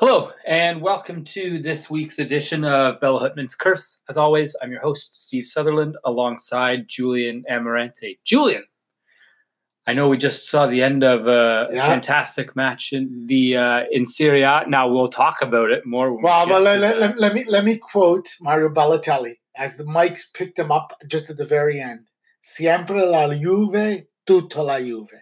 Hello, and welcome to this week's edition of Bella Hutman's Curse. As always, I'm your host, Steve Sutherland, alongside Julian Amarante. Julian, I know we just saw the end of a Yeah. fantastic match in the uh, in Serie A. Now we'll talk about it more. when we Well, let, to let, the- let, let me let me quote Mario Balotelli as the mics picked him up just at the very end. Siempre la Juve, tutta la Juve.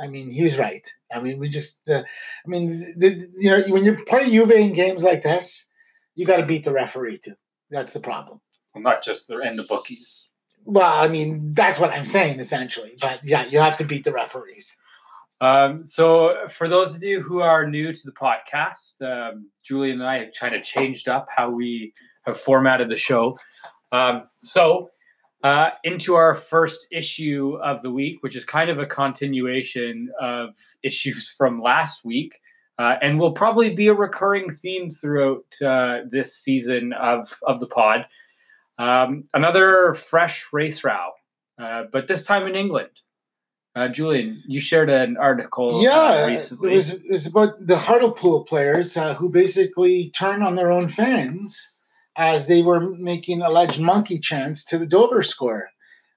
I mean, he was right. I mean, we just, uh, I mean, the, the- you know, when you play Juve in games like this, you got to beat the referee too. That's the problem. well, not just the and the bookies. Well, I mean, that's what I'm saying essentially. But yeah, you have to beat the referees. Um, so, for those of you who are new to the podcast, um, Julian and I have kind of changed up how we have formatted the show. Um, so, uh, into our first issue of the week, which is kind of a continuation of issues from last week, uh, and will probably be a recurring theme throughout uh, this season of of the pod. Um, another fresh race row, uh, but this time in England. Uh, Julian, you shared an article yeah, uh, it recently. was it was about the Hartlepool players uh, who basically turn on their own fans as they were making alleged monkey chants to the Dover score,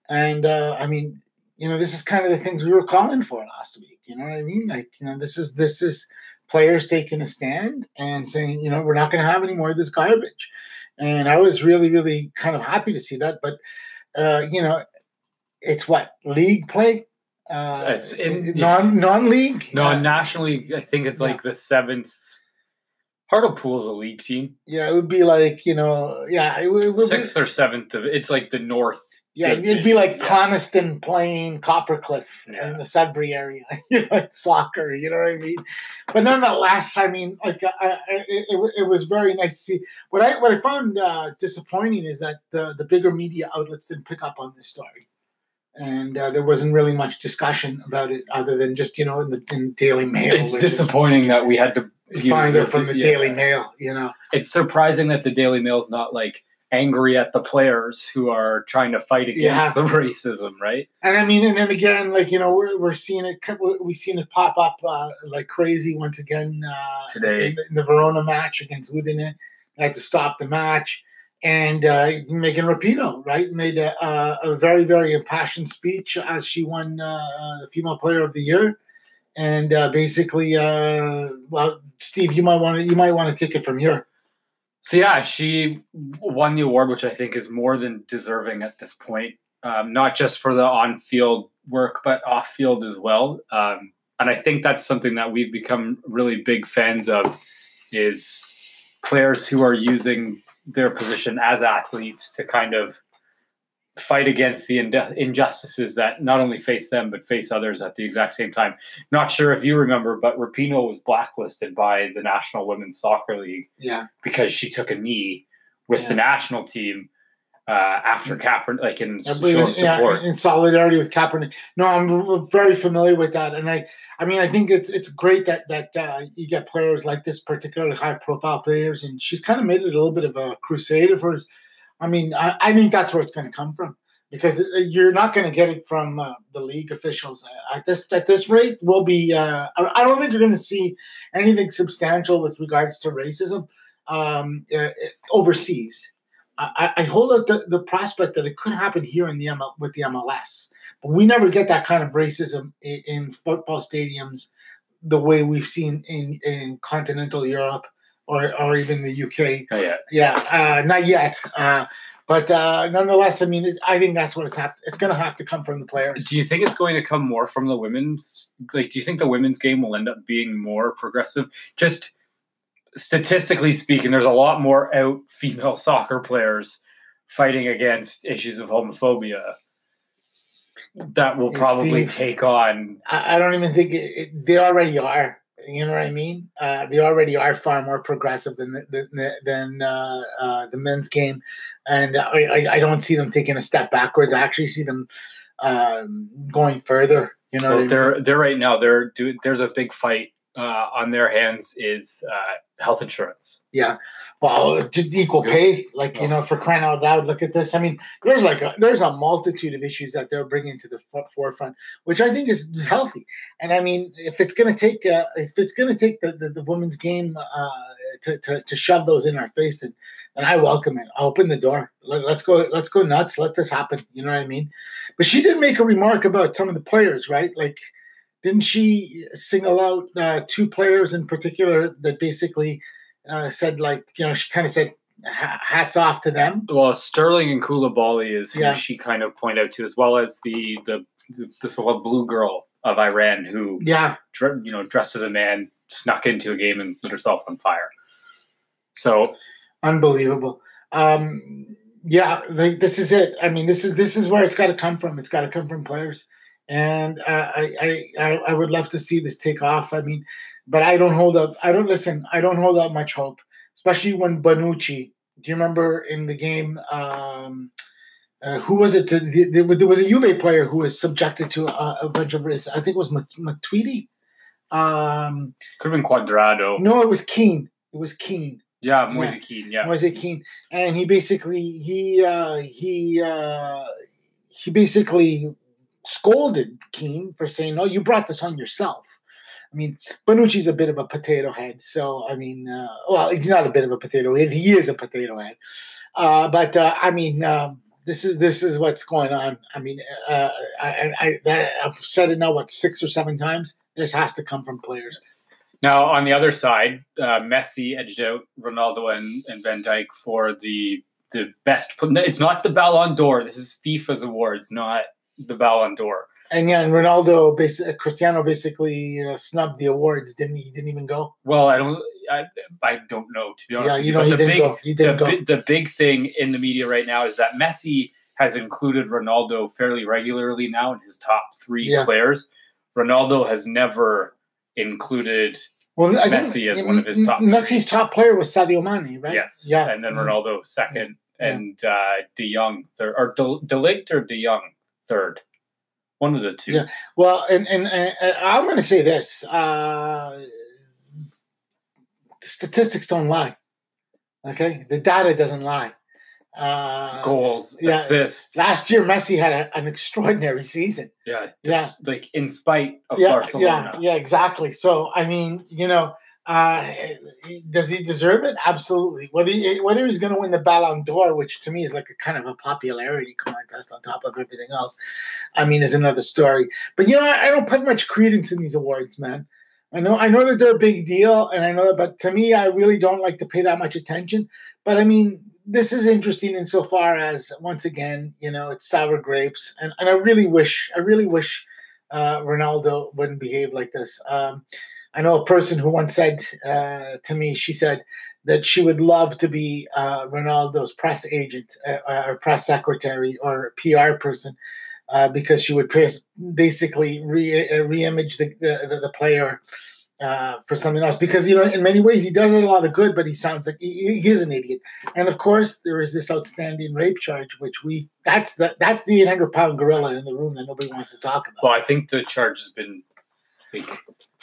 and uh, I mean, you know, this is kind of the things we were calling for last week. You know what I mean? Like, you know, this is this is players taking a stand and saying, you know, we're not going to have any more of this garbage, and I was really, really kind of happy to see that, but uh, you know, it's what league play. Uh, It's in- non non league. No, nationally, I think it's like the seventh. Hartlepool's a league team, Yeah, it would be like you know, yeah, it would, it would sixth be, or seventh of it's like the north. yeah, it'd be like yeah. Coniston playing Copper Cliff Yeah. in the Sudbury area, you know, like soccer. You know what I mean? But nonetheless, I mean, like, I, I, it, it, was very nice to see. What I what I found uh, disappointing is that the the bigger media outlets didn't pick up on this story. And uh, there wasn't really much discussion about it, other than just you know in the in Daily Mail. It's which is- disappointing that we had to use Find it from the yeah. Daily Mail, you know. It's surprising that the Daily Mail's not like angry at the players who are trying to fight against Yeah. the racism, right? And I mean, and then again, like you know, we're, we're seeing it. We've seen it pop up uh, like crazy once again uh, Today. in the, in the Verona match against Udine. They had to stop the match, and uh, Megan Rapinoe, right, made a, a, a very very impassioned speech as she won uh, the Female Player of the Year, and uh, basically, uh, well, Steve, you might want to you might want to take it from here. So yeah, she won the award, which I think is more than deserving at this point. Um, not just for the on-field work, but off-field as well. Um, and I think that's something that we've become really big fans of is players who are using their position as athletes to kind of fight against the inju- injustices that not only face them but face others at the exact same time. Not sure if you remember, but Rapinoe was blacklisted by the National Women's Soccer League Yeah, because she took a knee with the national team uh, after Kaepernick, like in I show of in- yeah, support. in solidarity with Kaepernick. No, I'm very familiar with that, and I, I mean, I think it's it's great that that uh, you get players like this, particularly high profile players, and she's kind of made it a little bit of a crusade of hers. I mean, I, I think that's where it's going to come from because uh, you're not going to get it from uh, the league officials Uh, at this at this rate. Will be. Uh, I don't think you're going to see anything substantial with regards to racism um, uh, overseas. I, I hold out the, the prospect that it could happen here in the ML, with the MLS, but we never get that kind of racism in, in football stadiums the way we've seen in, in continental Europe or, or even the UK. Oh, yeah. Yeah, uh, not yet, uh, but uh, nonetheless, I mean, I think that's what it's have. It's going to have to come from the players. Do you think it's going to come more from the women's? Like, do you think the women's game will end up being more progressive? Just statistically speaking, there's a lot more out female soccer players fighting against issues of homophobia that will probably Steve. take on. I, I don't even think it, it, they already are. You know what I mean? Uh, they already are far more progressive than the, than than uh, uh, the men's game, and I, I, don't see them taking a step backwards. I actually see them um, going further. You know, Well, I mean? they're they're right now. They're do, there's a big fight uh, on their hands is uh, health insurance. Yeah, well, equal pay, like you know, for crying out loud. Look at this. I mean, there's like a, there's a multitude of issues that they're bringing to the forefront, which I think is healthy. And I mean, if it's going to take, uh, if it's to take the, the, the women's game uh, to, to to shove those in our face, and and I welcome it. I'll open the door. Let, us go. Let's go nuts. Let this happen. You know what I mean? But she did make a remark about some of the players, right? Like didn't she single out uh, two players in particular that basically uh, said like you know she kind of said hats off to them. Well sterling and Koulibaly is who yeah. she kind of pointed out to as well as the the the so-called blue girl of iran who yeah. you know dressed as a man snuck into a game and lit herself on fire. So unbelievable. Um yeah like, this is it. I mean this is this is where it's got to come from. It's got to come from players and uh, I, I I would love to see this take off. I mean, but I don't hold up. I don't listen. I don't hold up much hope, especially when Bonucci. Do you remember in the game? Um, uh, who was it? There was a Juve player who was subjected to a, a bunch of risks. I think it was Matuidi. Um, Could have been Cuadrado. No, it was Kean. It was Kean. Yeah, Moise yeah. Kean. Yeah, Moise Kean, and he basically he uh, he uh, he basically scolded Kean for saying, "No, you brought this on yourself." I mean, Bonucci's a bit of a potato head, so I mean, uh, well, he's not a bit of a potato head; he is a potato head. Uh, but uh, I mean, um, this is this is what's going on. I mean, uh, I have said it now what six or seven times. This has to come from players. Now, on the other side, uh, Messi edged out Ronaldo and, and Van Dijk for the the best. It's not the Ballon d'Or. This is FIFA's awards, not the Ballon d'Or. And yeah, and Ronaldo, basically, Cristiano basically uh, snubbed the awards. Didn't he? Didn't even go. Well, I don't. I, I don't know to be honest. Yeah, you know, he didn't big, go. He didn't the, go. the big thing in the media right now is that Messi has included Ronaldo fairly regularly now in his top three yeah. players. Ronaldo has never included well, I Messi as one of his top. Messi's three. top player was Sadio Mane, right? Yes. Yeah. And then mm-hmm. Ronaldo second, yeah. and uh, De Jong third, or De, De Ligt or De Jong third. One of the two. Yeah. Well, and and, and I'm going to say this: uh, statistics don't lie. Okay, the data doesn't lie. Uh, Goals, yeah. assists. Last year, Messi had a, an extraordinary season. Yeah, just, yeah. Like in spite of yeah, Barcelona. Yeah, yeah, exactly. So I mean, you know, uh, does he deserve it? Absolutely. Whether he, whether he's going to win the Ballon d'Or, which to me is like a kind of a popularity contest on top of everything else, I mean, is another story. But you know, I, I don't put much credence in these awards, man. I know I know that they're a big deal, and I know that, but to me, I really don't like to pay that much attention. But I mean, this is interesting insofar as once again, you know, it's sour grapes, and, and I really wish, I really wish uh, Ronaldo wouldn't behave like this. Um, I know a person who once said uh, to me, she said that she would love to be uh, Ronaldo's press agent uh, or press secretary or PR person uh, because she would basically re, uh, re-image the, the, the player uh, for something else. Because, you know, in many ways, he does a lot of good, but he sounds like he, he is an idiot. And of course, there is this outstanding rape charge, which we, that's the, that's the 800 pound gorilla in the room that nobody wants to talk about. Well, I think the charge has been like,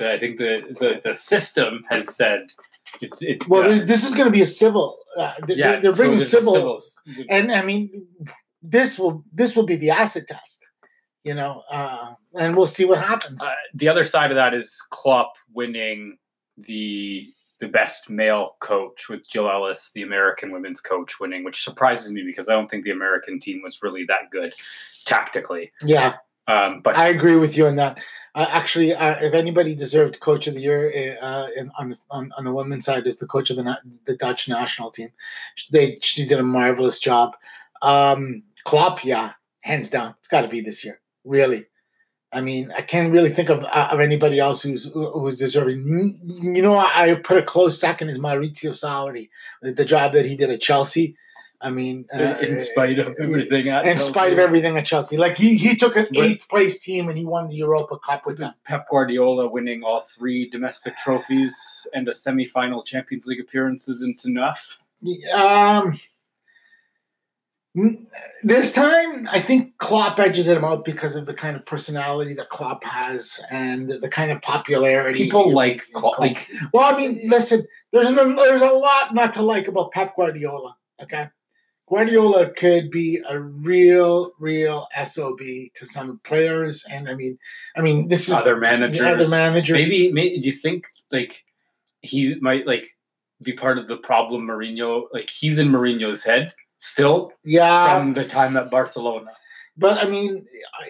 I think the, the, the system has said it's it's well. This is going to be a civil. Uh, yeah, they're, bringing so civil, and I mean, this will this will be the acid test. You know, uh, and we'll see what happens. Uh, the other side of that is Klopp winning the the best male coach with Jill Ellis, the American women's coach, winning, which surprises me because I don't think the American team was really that good tactically. Yeah, um, but I agree with you on that. Uh, actually, uh, if anybody deserved Coach of the Year uh, in, on, the, on, on the women's side, is the coach of the the Dutch national team. They she did a marvelous job. Um, Klopp, yeah, hands down, it's got to be this year. Really, I mean, I can't really think of uh, of anybody else who's who's deserving. You know, I, I put a close second is Maurizio Sarri, the job that he did at Chelsea. I mean, uh, in spite of everything, in Chelsea. spite of everything at Chelsea, like he he took an eighth place team and he won the Europa Cup with them. Pep Guardiola winning all three domestic trophies and a semi-final Champions League appearance isn't enough. Um, This time, I think Klopp edges him out because of the kind of personality that Klopp has and the kind of popularity. People like Klopp. Like, well, I mean, listen, there's a, there's a lot not to like about Pep Guardiola. Okay, Guardiola could be a real, real sob to some players, and I mean, I mean, this is other managers. Other managers. Maybe, maybe do you think like he might like be part of the problem? Mourinho, like he's in Mourinho's head still. Yeah, from the time at Barcelona. But I mean,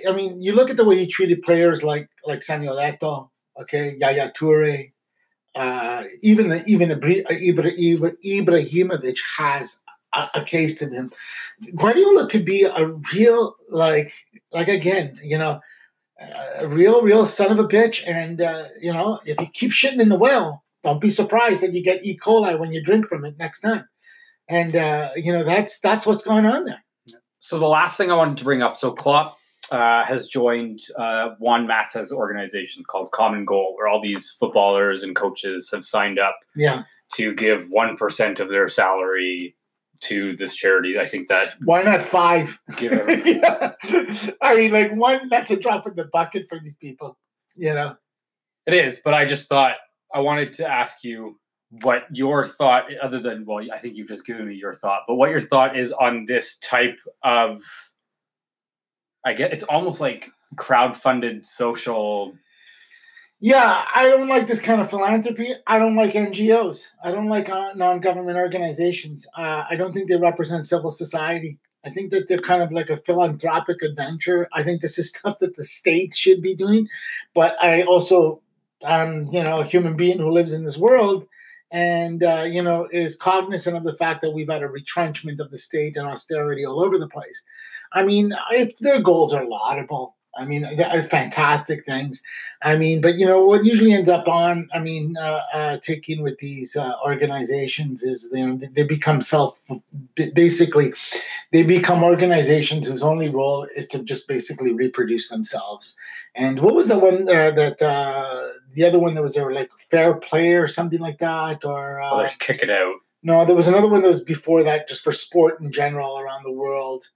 I mean, you look at the way he treated players like like Samuel Eto'o, okay, Yaya Toure, uh, even even Ibrahimovic has a, a case to him. Guardiola could be a real like like again, you know, a real real son of a bitch, and uh, you know, if you keep shitting in the well, don't be surprised that you get E. coli when you drink from it next time. And uh, you know, that's that's what's going on there. So the last thing I wanted to bring up, so Klopp uh, has joined uh, Juan Mata's organization called Common Goal, where all these footballers and coaches have signed up yeah. to give one percent of their salary to this charity. I think that why not five? Give yeah. I mean, like one that's a drop in the bucket for these people. You know, it is. But I just thought I wanted to ask you what your thought, other than well, I think you've just given me your thought, but what your thought is on this type of. I guess it's almost like crowd-funded social yeah, I don't like this kind of philanthropy. I don't like NGOs. I don't like uh, non-government organizations. Uh, I don't think they represent civil society. I think that they're kind of like a philanthropic adventure. I think this is stuff that the state should be doing, but I also, um, you know, a human being who lives in this world, and uh, you know, is cognizant of the fact that we've had a retrenchment of the state and austerity all over the place. I mean, it, their goals are laudable. I mean, they're fantastic things. I mean, but you know what usually ends up on, I mean, uh, uh, taking with these uh, organizations is know they become self, basically, they become organizations whose only role is to just basically reproduce themselves. And what was the one uh, that uh, the other one that was there like fair play or something like that, or uh, oh, let's kick it out. No, there was another one that was before that, just for sport in general around the world.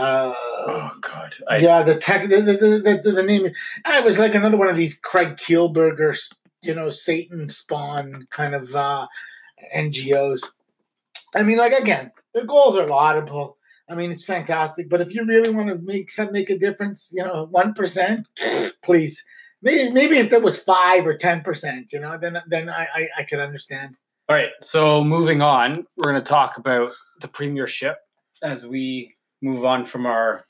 Uh, oh God! I, yeah, the tech, the, the, the, the, name. It was like another one of these Craig Kielburger, you know, Satan spawn kind of uh, NGOs. I mean, like again, their goals are laudable. I mean, it's fantastic. But if you really want to make some make a difference, you know, one percent, please. Maybe maybe if there was five or ten percent, you know, then then I, I I could understand. All right. So moving on, we're going to talk about the premiership as we move on from our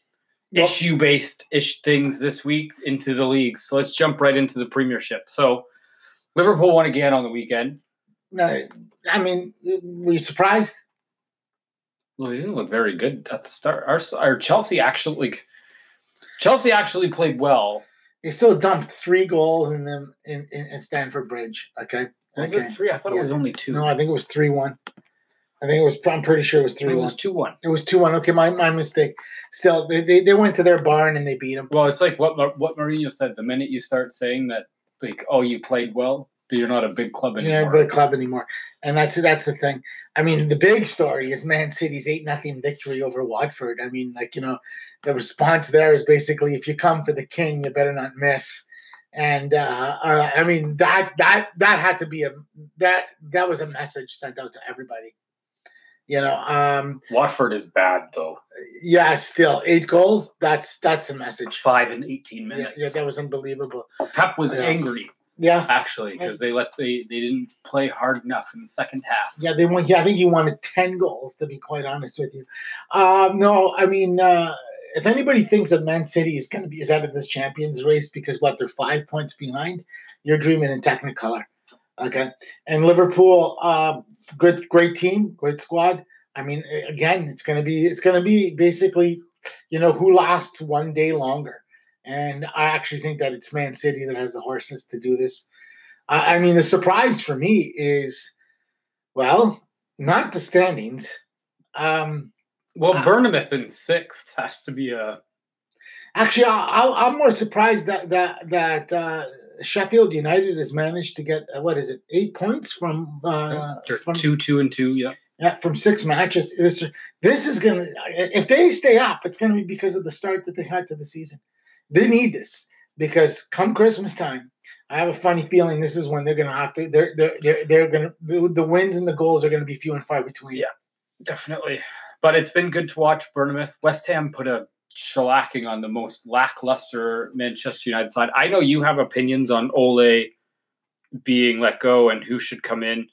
well, issue based ish things this week into the leagues. So let's jump right into the Premiership. So Liverpool won again on the weekend. No, I mean, were you surprised? Well, they didn't look very good at the start. Our, our Chelsea actually, Chelsea actually played well. They still dumped three goals in them in, in, in Stamford Bridge. Okay, was okay. it three? I thought yeah. it was only two. No, I think it was three one. I think it was. I'm pretty sure it was three. It was two one. It was two one. Okay, my, my mistake. Still, they, they, they went to their barn and they beat them. Well, it's like what what Mourinho said. The minute you start saying that, like, oh, you played well, you're not a big club anymore. You're not a big club anymore, and that's that's the thing. I mean, the big story is Man City's eight nothing victory over Watford. I mean, like you know, the response there is basically, if you come for the king, you better not miss and uh, uh, I mean that that that had to be a that that was a message sent out to everybody. You know, um, Watford is bad though. Yeah, still eight goals. That's that's a message. Five in eighteen minutes. Yeah, yeah that was unbelievable. Pep was yeah. angry. Yeah, actually, because they let they they didn't play hard enough in the second half. Yeah, they want. Yeah, I think he wanted ten goals. To be quite honest with you, um, no, I mean, uh, if anybody thinks that Man City is going to be is out of this Champions race because what they're five points behind, you're dreaming in Technicolor. Okay, and Liverpool, uh, good, great team, great squad. I mean, again, it's gonna be it's gonna be basically, you know, who lasts one day longer. And I actually think that it's Man City that has the horses to do this. I, I mean, the surprise for me is, well, not the standings. Um, well, uh, Bournemouth in sixth has to be a. Actually, I, am more surprised that that that uh, Sheffield United has managed to get uh, what is it eight points from, uh, from two two and two yeah Yeah, from six matches. This, this is gonna. If they stay up, it's gonna be because of the start that they had to the season. They need this because come Christmas time, I have a funny feeling this is when they're gonna have to. They're they're they're, they're gonna the, the wins and the goals are gonna be few and far between. Yeah. Definitely. But it's been good to watch Bournemouth. West Ham put a shellacking on the most lackluster Manchester United side. I know you have opinions on Ole being let go and who should come in.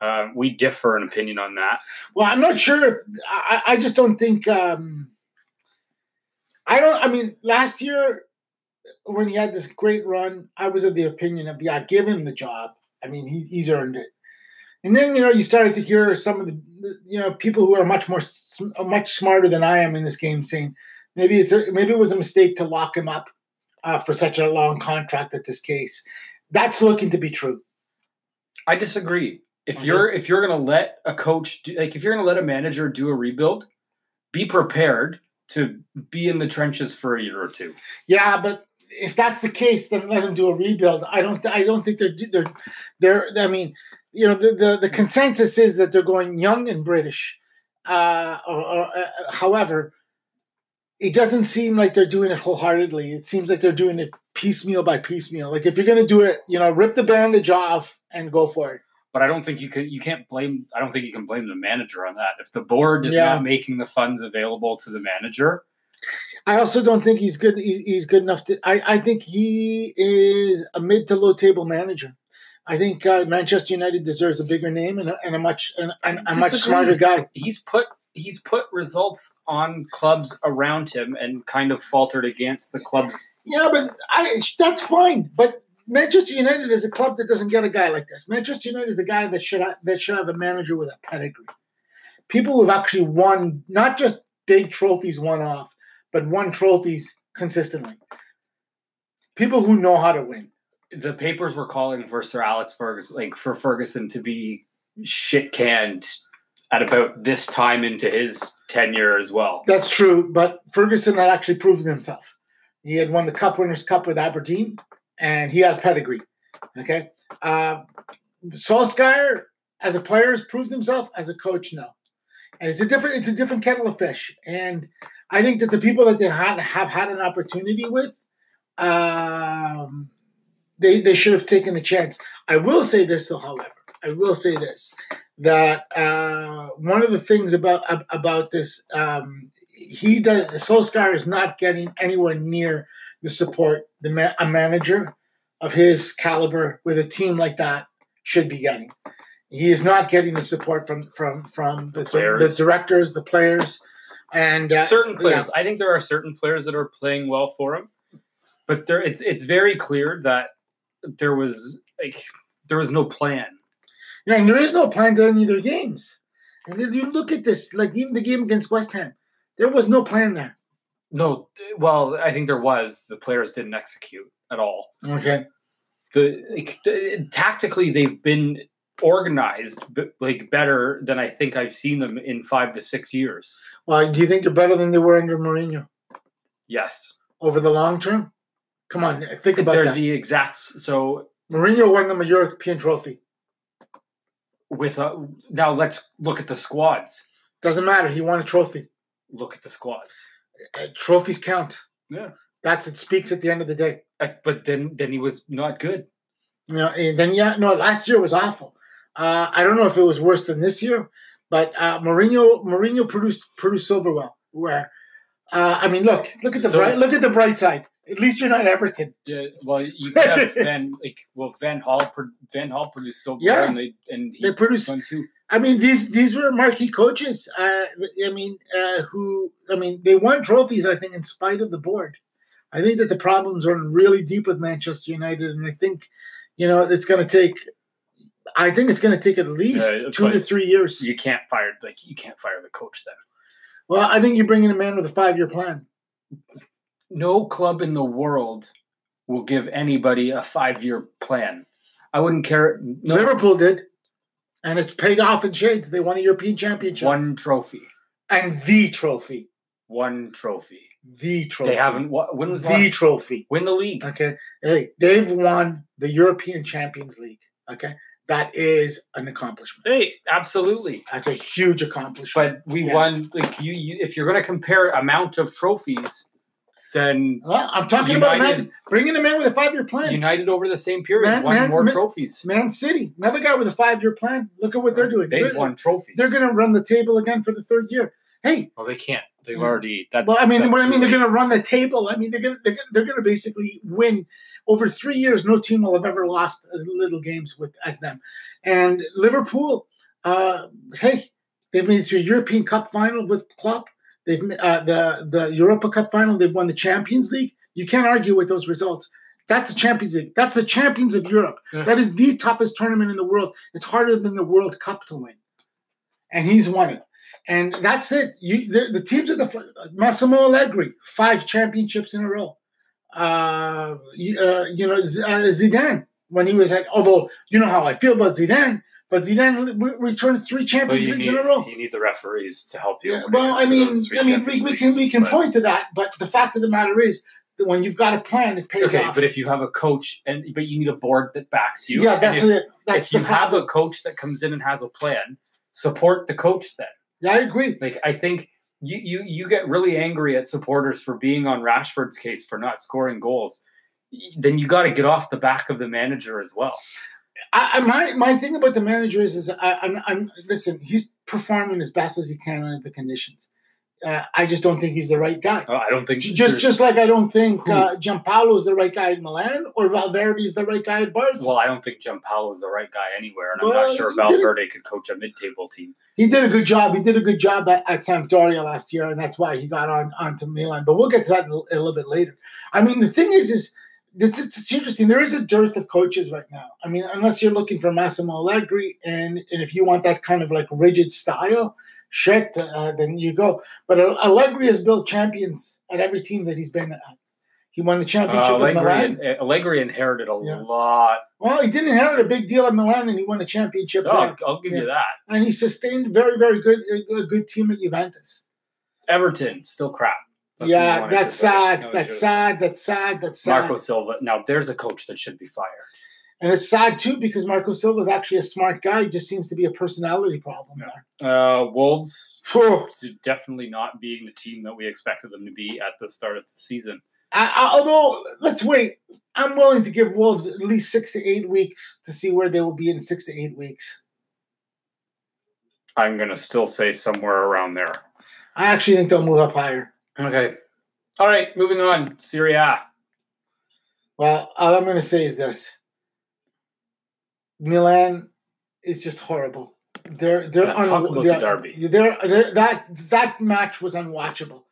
Uh, we differ in opinion on that. Well, I'm not sure. If, I, I just don't think. Um, I don't. I mean, last year when he had this great run, I was of the opinion of yeah, give him the job. I mean, he, he's earned it. And then you know you started to hear some of the you know people who are much more much smarter than I am in this game saying maybe it's a, maybe it was a mistake to lock him up uh, for such a long contract at this case. That's looking to be true. I disagree. If okay. you're if you're going to let a coach do, like if you're going to let a manager do a rebuild, be prepared to be in the trenches for a year or two. Yeah, but if that's the case, then let him do a rebuild. I don't. I don't think they're they're they're. I mean, you know, the the, the consensus is that they're going young and British. Uh, or, or uh, however, it doesn't seem like they're doing it wholeheartedly. It seems like they're doing it piecemeal by piecemeal. Like if you're going to do it, you know, rip the bandage off and go for it. But I don't think you could. You can't blame. I don't think you can blame the manager on that. If the board is yeah. not making the funds available to the manager, I also don't think he's good. He's good enough to. I, I think he is a mid to low table manager. I think uh, Manchester United deserves a bigger name and a, and a much and, and a much smarter guy. He's put he's put results on clubs around him and kind of faltered against the clubs. Yeah, but I that's fine. But Manchester United is a club that doesn't get a guy like this. Manchester United is a guy that should have, that should have a manager with a pedigree. People who've actually won not just big trophies one off, but won trophies consistently. People who know how to win. The papers were calling for Sir Alex Ferguson, like for Ferguson to be shit canned at about this time into his tenure as well. That's true, but Ferguson had actually proven himself. He had won the Cup Winners' Cup with Aberdeen, and he had pedigree. Okay, uh, Solskjaer as a player has proved himself. As a coach, no, and it's a different it's a different kettle of fish. And I think that the people that they had, have had an opportunity with, um, they they should have taken a chance. I will say this, though, however, I will say this that uh, one of the things about about this, um, he does Solskjaer is not getting anywhere near the support the ma- a manager of his caliber with a team like that should be getting. He is not getting the support from from from the, the, the directors, the players. And uh, certain players, yeah. I think there are certain players that are playing well for him, but there it's it's very clear that there was like there was no plan. Yeah, and there is no plan to any of their games. And if you look at this, like even the game against West Ham, there was no plan there. No, well, I think there was. The players didn't execute at all. Okay. The, the tactically, they've been organized like better than I think I've seen them in five to six years. Well, do you think they're better than they were under Mourinho? Yes. Over the long term? Come on, think about they're that. the exact so Mourinho won them a European trophy. With a, now, let's look at the squads. Doesn't matter. He won a trophy. Look at the squads. Uh, trophies count. Yeah, that's it. Speaks at the end of the day. Uh, but then, then he was not good. Yeah, and then yeah, no. Last year was awful. Uh, I don't know if it was worse than this year, but uh, Mourinho Mourinho produced produced Silverwell. Where uh, I mean, look, look at the so, bright, look at the bright side. At least you're not Everton. Yeah, well, you have Van like well Van Gaal Van Gaal produced Silverwell, yeah, and they and they produced one too. I mean, these these were marquee coaches. Uh, I mean, uh, who I mean, they won trophies. I think in spite of the board. I think that the problems are really deep with Manchester United, and I think, you know, it's going to take I think it's going to take at least uh, two to three years. You can't fire like you can't fire the coach then. Well, I think you bring in a man with a five year plan. No club in the world will give anybody a five year plan. I wouldn't care. No. Liverpool did, and it's paid off in shades. They won a European Championship, one trophy, and the trophy, one trophy. The trophy. They haven't. When was the trophy? Win the league. Okay. Hey, they've won the European Champions League. Okay that is an accomplishment. Hey, absolutely. That's a huge accomplishment. But we Yeah. won. Like you, you, if you're going to compare amount of trophies, then Well, I'm talking about a man, bringing a man with a five-year plan. United over the same period Man- won man- more man- trophies. Man City, another guy with a five-year plan. Look at what they're doing. They They're, won trophies. they're going to run the table again for the third year. Hey, Well, they can't. They've Yeah. already. That's, well, I mean, that's what I too mean, they're going to run the table. I mean, they're going to they're, they're going to basically win over three years. No team will have ever lost as little games with as them. And Liverpool, uh, hey, they've made it to a European Cup final with Klopp. They've uh, the the Europa Cup final. They've won the Champions League. You can't argue with those results. That's the Champions League. That's the champions of Europe. Yeah. That is the toughest tournament in the world. It's harder than the World Cup to win, and he's won it. And that's it. You the, the teams of the Massimo Allegri, five championships in a row. Uh, you, uh, you know Z- uh, Zidane when he was at. Although you know how I feel about Zidane, but Zidane re- returned three Champions Leagues need, in a row. you need the referees to help you. Yeah, well, I mean, I mean, we, we can we can but- point to that, but the fact of the matter is that when you've got a plan, it pays Okay, off. but if you have a coach and but you need a board that backs you. yeah, that's if, it. That's if you have a coach that comes in and has a plan, support the coach then. Yeah, I agree. Like I think you you you get really angry at supporters for being on Rashford's case for not scoring goals. Then you got to get off the back of the manager as well. I, my my thing about the manager is is I, I'm I'm listen. He's performing as best as he can under the conditions. Uh, I just don't think he's the right guy. Uh, I don't think Just just like I don't think Who? uh, Giampaolo is the right guy at Milan or Valverde is the right guy at Barca. well, I don't think Giampaolo is the right guy anywhere, and I'm not sure he did it- Valverde could coach a mid-table team. he did a good job. He did a good job at, at Sampdoria last year, and that's why he got on onto Milan. But we'll get to that a, a little bit later. I mean, the thing is, is it's, it's, interesting. There is a dearth of coaches right now. I mean, unless you're looking for Massimo Allegri, and and if you want that kind of like rigid style, shit, uh, then you go. But Allegri has built champions at every team that he's been at. He won the championship Uh, with Milan. Allegri, uh, Allegri inherited a Yeah. lot. Well, he didn't inherit a big deal at Milan, and he won a championship No, there. I'll, I'll give Yeah. you that. And he sustained very, very good, a good team at Juventus. Everton still crap. That's yeah, that's sad. That That's sad. That's sad. That's sad. Marco Silva. Now there's a coach that should be fired. And it's sad too because Marco Silva is actually a smart guy. He just seems to be a personality problem there. Uh, Wolves definitely not being the team that we expected them to be at the start of the season. I, I, although, let's wait. I'm willing to give Wolves at least six to eight weeks to see where they will be in six to eight weeks. I'm gonna still say somewhere around there. I actually think they'll move up higher. Okay. All right, moving on. Serie A. Well, all I'm going to say is this: Milan is just horrible. They're they're Yeah, talk about the they're- derby. They're, they're, that that match was unwatchable.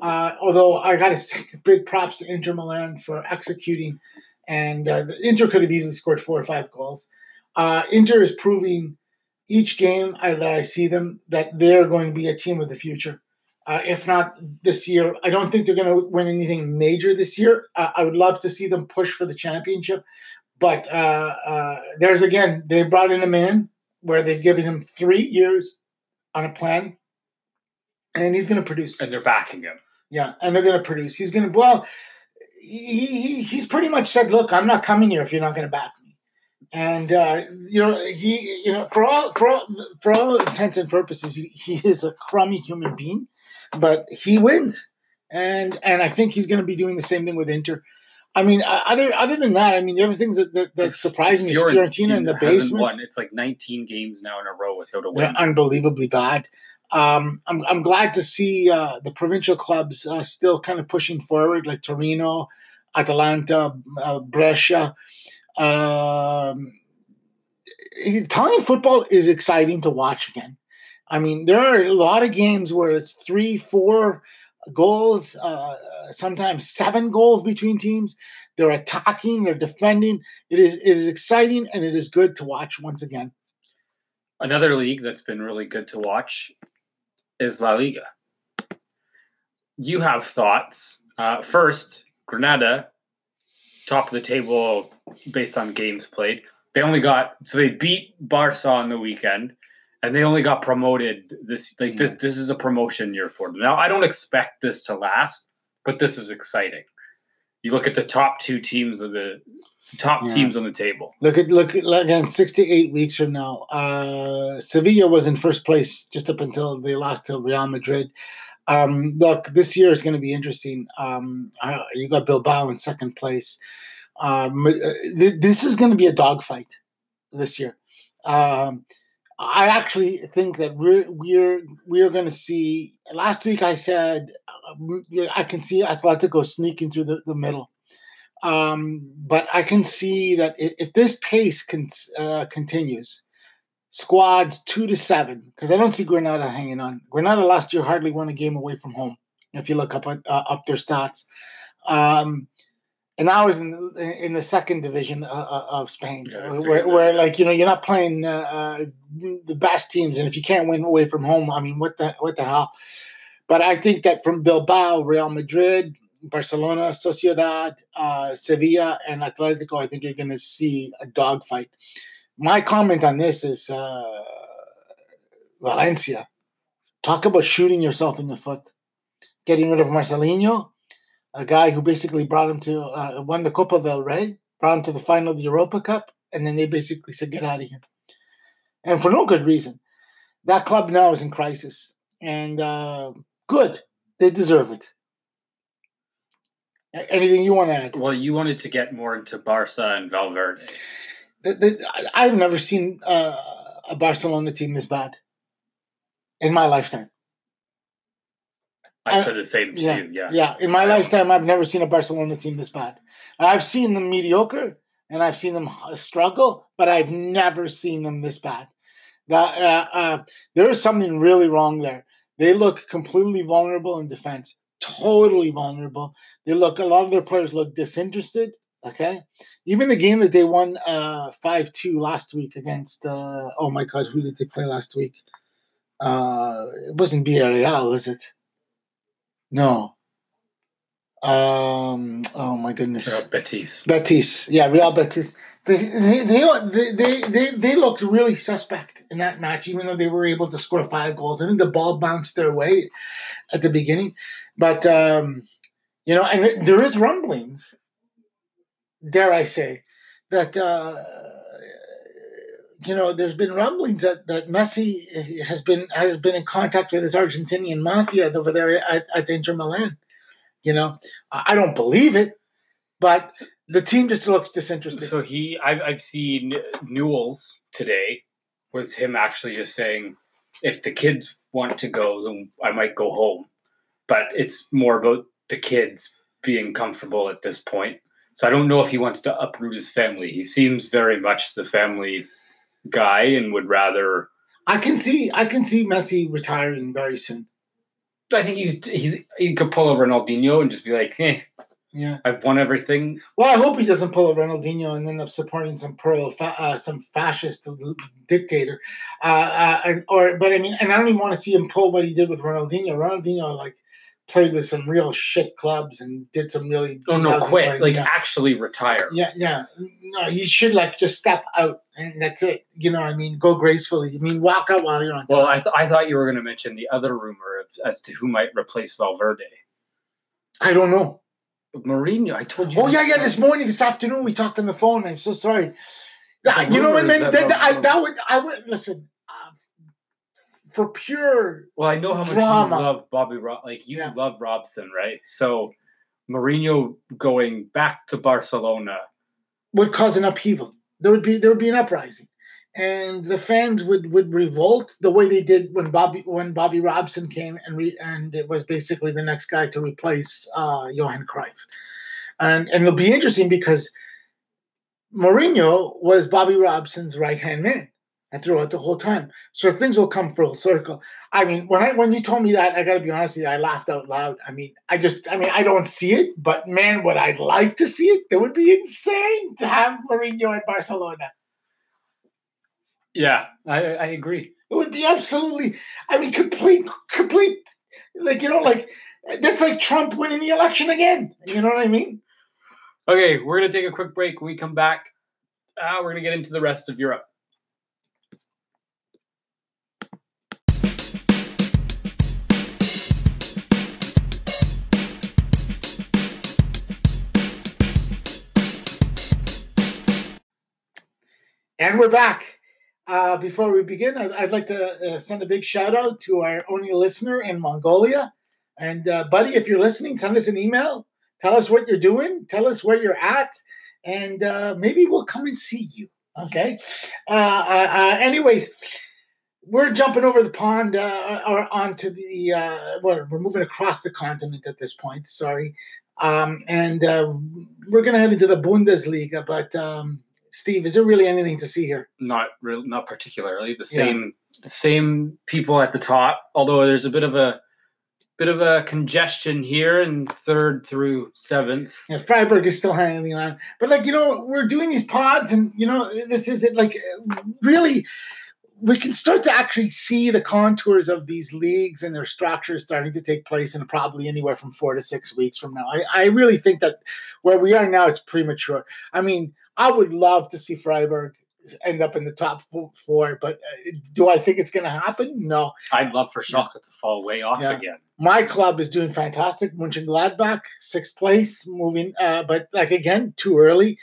Uh, although I got to say, big props to Inter Milan for executing, and uh, the Inter could have easily scored four or five goals. Uh, Inter is proving each game I, that I see them that they're going to be a team of the future. Uh, if not this year, I don't think they're going to win anything major this year. Uh, I would love to see them push for the championship, but uh, uh, there's again they brought in a man where they've given him three years on a plan, and he's going to produce. And they're backing him. Yeah, and they're going to produce. He's going to well, he, he he's pretty much said, "Look, I'm not coming here if you're not going to back me." And uh, you know, he you know for all for all for all intents and purposes, he, he is a crummy human being, but he wins, and and I think he's going to be doing the same thing with Inter. I mean, other other than that, I mean, the other things that that, that surprise me is Fiorentina in the basement. won. It's like 19 games now in a row without a They're win. unbelievably bad. Um, I'm, I'm glad to see uh, the provincial clubs uh, still kind of pushing forward, like Torino, Atalanta, uh, Brescia. Um, Italian football is exciting to watch again. I mean, there are a lot of games where it's three, four goals, uh, sometimes seven goals between teams. They're attacking, they're defending. It is it is exciting and it is good to watch once again. Another league that's been really good to watch is La Liga. You have thoughts. Uh, first, Granada, top of the table based on games played. They only got so they beat Barca on the weekend, and they only got promoted this like this. This is a promotion year for them. Now I don't expect this to last, but this is exciting. You look at the top two teams of the top Yeah. teams on the table. Look at look again. Six to eight weeks from now, uh, Sevilla was in first place just up until they lost to Real Madrid. Um, look, this year is going to be interesting. Um, uh, you got Bilbao in second place. Um, uh, th- this is going to be a dogfight this year. Um, I actually think that we're we're we're going to see. Last week I said uh, I can see Atletico sneaking through the, the middle. Um, but I can see that if, this pace con- uh, continues, squads two to seven, because I don't see Granada hanging on. Granada last year hardly won a game away from home. If you look up uh, up their stats, um, and I was in in the second division uh, uh, of Spain, Yeah, where, where like you know you're not playing uh, uh, the best teams, and if you can't win away from home, I mean, what the what the hell? But I think that from Bilbao, Real Madrid, Barcelona, Sociedad, uh, Sevilla, and Atletico, I think you're going to see a dogfight. My comment on this is uh, Valencia. Talk about shooting yourself in the foot. Getting rid of Marcelino, a guy who basically brought him to, uh, won the Copa del Rey, brought him to the final of the Europa Cup, and then they basically said, get out of here. And for no good reason. That club now is in crisis. And uh, good. They deserve it. Anything you want to add? Well, you wanted to get more into Barca and Valverde. The- the- I've never seen uh, a Barcelona team this bad in my lifetime. I said the same to yeah, you. Yeah. Yeah, in my lifetime, I've never seen a Barcelona team this bad. I've seen them mediocre and I've seen them uh, struggle, but I've never seen them this bad. That uh, uh, there is something really wrong there. They look completely vulnerable in defense, totally vulnerable. They look a lot of their players look disinterested. Okay, even the game that they won uh, five two last week against uh, oh my god, who did they play last week? Uh, it wasn't Villarreal, was it? No. Um. Oh my goodness. Uh, Betis. Betis, yeah, Real Betis. They they, they they they they looked really suspect in that match, even though they were able to score five goals. I think the ball bounced their way at the beginning, but um, you know, and there is rumblings. Dare I say that uh, you know there's been rumblings that, that Messi has been has been in contact with his Argentinian mafia over there at, at Inter Milan. You know, I don't believe it, but the team just looks disinterested. So he, I've, I've seen Newell's today was him actually just saying, if the kids want to go, then I might go home. But it's more about the kids being comfortable at this point. So I don't know if he wants to uproot his family. He seems very much the family guy and would rather. I can see I can see Messi retiring very soon. I think he's he's he could pull over Ronaldinho and just be like, "Eh, Yeah. I've won everything." Well, I hope he doesn't pull a Ronaldinho and end up supporting some pro, fa- uh, some fascist dictator, uh, uh, and- or. But I mean, and I don't even want to see him pull what he did with Ronaldinho. Ronaldinho like played with some real shit clubs and did some really. Oh no, quit! playing. Like yeah. actually retire. Yeah, yeah. No, you should like just step out and that's it. You know, I mean, go gracefully. I mean, walk out while you're on. Well. I, th- I thought you were going to mention the other rumor of, as to who might replace Valverde. I don't know. Mourinho, I told you. Oh yeah, yeah. This morning, this afternoon, we talked on the phone. I'm so sorry. The you know what, rumors man? that That, I, that would I would listen uh, for pure. Well, I know how much Drama. you love Bobby Rob. Like you Yeah. love Robson, right? So Mourinho going back to Barcelona. would cause an upheaval. There would be there would be an uprising, and the fans would would revolt the way they did when Bobby when Bobby Robson came and re, and it was basically the next guy to replace uh, Johan Cruyff, and and it'll be interesting because Mourinho was Bobby Robson's right hand man. And throughout the whole time, so things will come full circle. I mean, when I when you told me that, I got to be honest with you, I laughed out loud. I mean, I just, I mean, I don't see it, but man, would I like to see it? That would be insane to have Mourinho at Barcelona. Yeah, I, I agree. It would be absolutely, I mean, complete, complete, like you know, like that's like Trump winning the election again. You know what I mean? Okay, we're gonna take a quick break. When we come back, uh, we're gonna get into the rest of Europe. And we're back. Uh, before we begin, I'd, I'd like to uh, send a big shout out to our only listener in Mongolia. And, uh, buddy, if you're listening, send us an email. Tell us what you're doing. Tell us where you're at. And uh, maybe we'll come and see you. Okay. Uh, uh, anyways, we're jumping over the pond or onto the, well, we're moving across the continent at this point. Sorry. Um, and we're going to head into the Bundesliga. But, um, Steve, is there really anything to see here? Not real, not particularly. The Yeah. same the same people at the top, although there's a bit of a bit of a congestion here in third through seventh. Yeah, Freiburg is still hanging on. But, like, you know, we're doing these pods, and, you know, this is it. Like, really, we can start to actually see the contours of these leagues and their structures starting to take place in probably anywhere from four to six weeks from now. I, I really think that where we are now is premature. I mean, I would love to see Freiburg end up in the top four, but uh, do I think it's going to happen? No. I'd love for Schalke to fall way off Yeah. again. My club is doing fantastic. Mönchengladbach, sixth place, moving, uh, but like again, too early.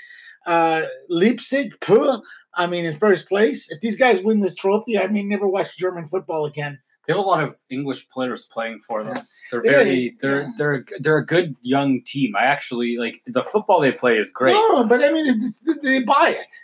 Uh, Leipzig, puh, I mean, in first place. If these guys win this trophy, I may never watch German football again. They have a lot of English players playing for them. They're very they're yeah. they're a- they're a good young team. I actually like the football they play is great. No, but I mean, it's, they buy it.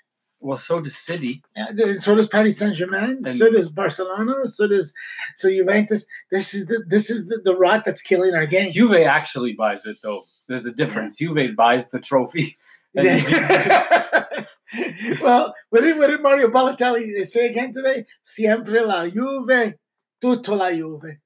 Well, so does City. Yeah, so does Paris Saint Germain. So does Barcelona. So does so Juventus. This is the this is the, the rot that's killing our game. Juve actually buys it though. There's a difference. Juve buys the trophy. Well, what did, what did Mario Balotelli say again today? Siempre la Juve, tutto la Juve.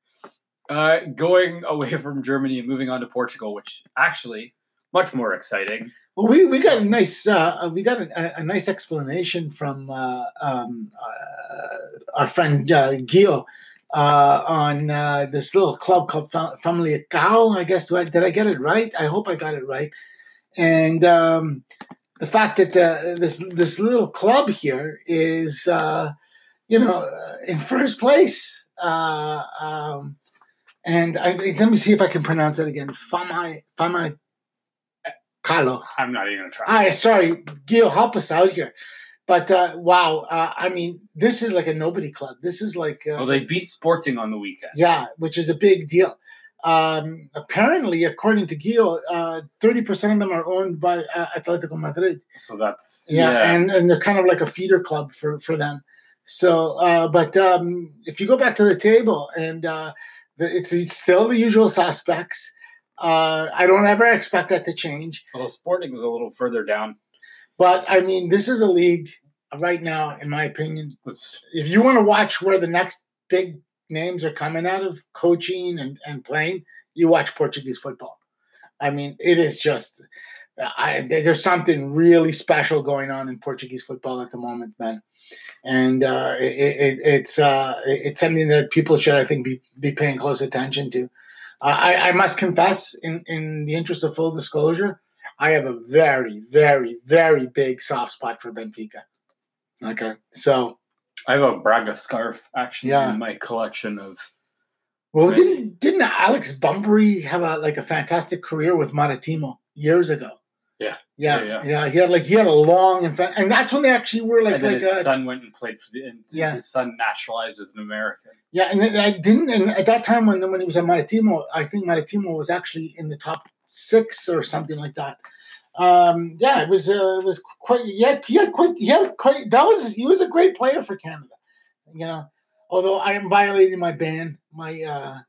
uh, going away from Germany and moving on to Portugal, which actually much more exciting. Well, we, we got a nice uh, we got a, a nice explanation from uh, um, uh, our friend uh, Gio uh, on uh, this little club called Fa- Family Cow. I guess did I get it right? I hope I got it right. And um, the fact that uh, this this little club here is uh, you know uh, in first place. Uh, um, and I, let me see if I can pronounce it again. Famai Famai Kalo. I'm not even gonna try. Hi, sorry, Gil, help us out here. But uh, wow, uh, I mean, this is like a nobody club. This is like, uh, well, they beat Sporting on the weekend. yeah, which is a big deal. Um, apparently, according to Gil, uh, thirty percent of them are owned by uh, Atletico Madrid. So that's Yeah, and and they're kind of like a feeder club for for them. So, uh, but um, if you go back to the table, and uh, the, it's, it's still the usual suspects. Uh, I don't ever expect that to change. although Sporting is a little further down. But I mean, this is a league right now, in my opinion. If you want to watch where the next big names are coming out of coaching and, and playing, you watch Portuguese football. I mean, it is just, I, there's something really special going on in Portuguese football at the moment, man. And uh, it, it, it's uh, it's something that people should, I think, be, be paying close attention to. Uh, I, I must confess, in, in the interest of full disclosure, I have a very, very, very big soft spot for Benfica. Okay, so I have a Braga scarf actually Yeah. in my collection of. well, didn't didn't Alex Bunbury have a like a fantastic career with Maritimo years ago? Yeah. yeah, Yeah. He had like he had a long and and that's when they actually were like and like his a, son went and played for the. And Yeah. His son naturalized as an American. yeah, and then I didn't. And at that time when when he was at Maritimo, I think Maritimo was actually in the top six or something like that. Um, yeah, it was uh, it was quite. yeah he had quite. He had quite. That was he was a great player for Canada. You know, although I am violating my ban, my. uh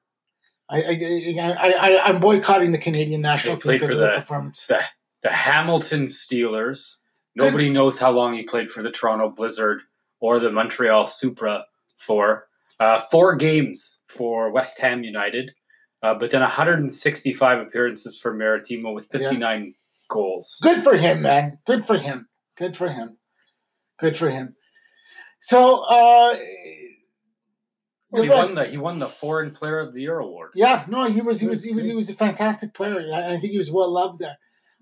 I, I, I, I, I'm boycotting the Canadian national team because of the- performance. the Hamilton Steelers. Nobody knows how long he played for the Toronto Blizzard or the Montreal Supra for. Uh, four games for West Ham United, uh, but then 165 appearances for Maritimo with 59 goals. Good for him, man. Good for him. Good for him. Good for him. So, uh, he won the he won the Foreign Player of the Year award. yeah, no, he was he was he was he was a fantastic player. I think he was well loved there.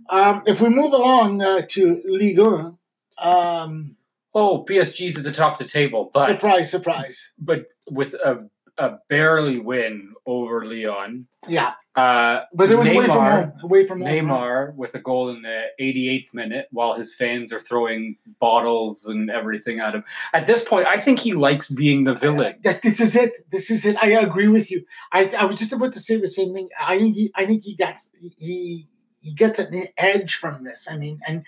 Um, if we move along uh, to Ligue 1, um, Oh, PSG's at the top of the table, but surprise, surprise. but with a, a barely win over Lyon. Yeah, Uh, but it was away from Neymar- home. Away from home. Neymar with a goal in the 88th minute while his fans are throwing bottles and everything at him. At this point, I think he likes being the villain. That this is it. This is it. I agree with you. I, I was just about to say the same thing. I think he, I think he gets he he gets an edge from this. I mean, and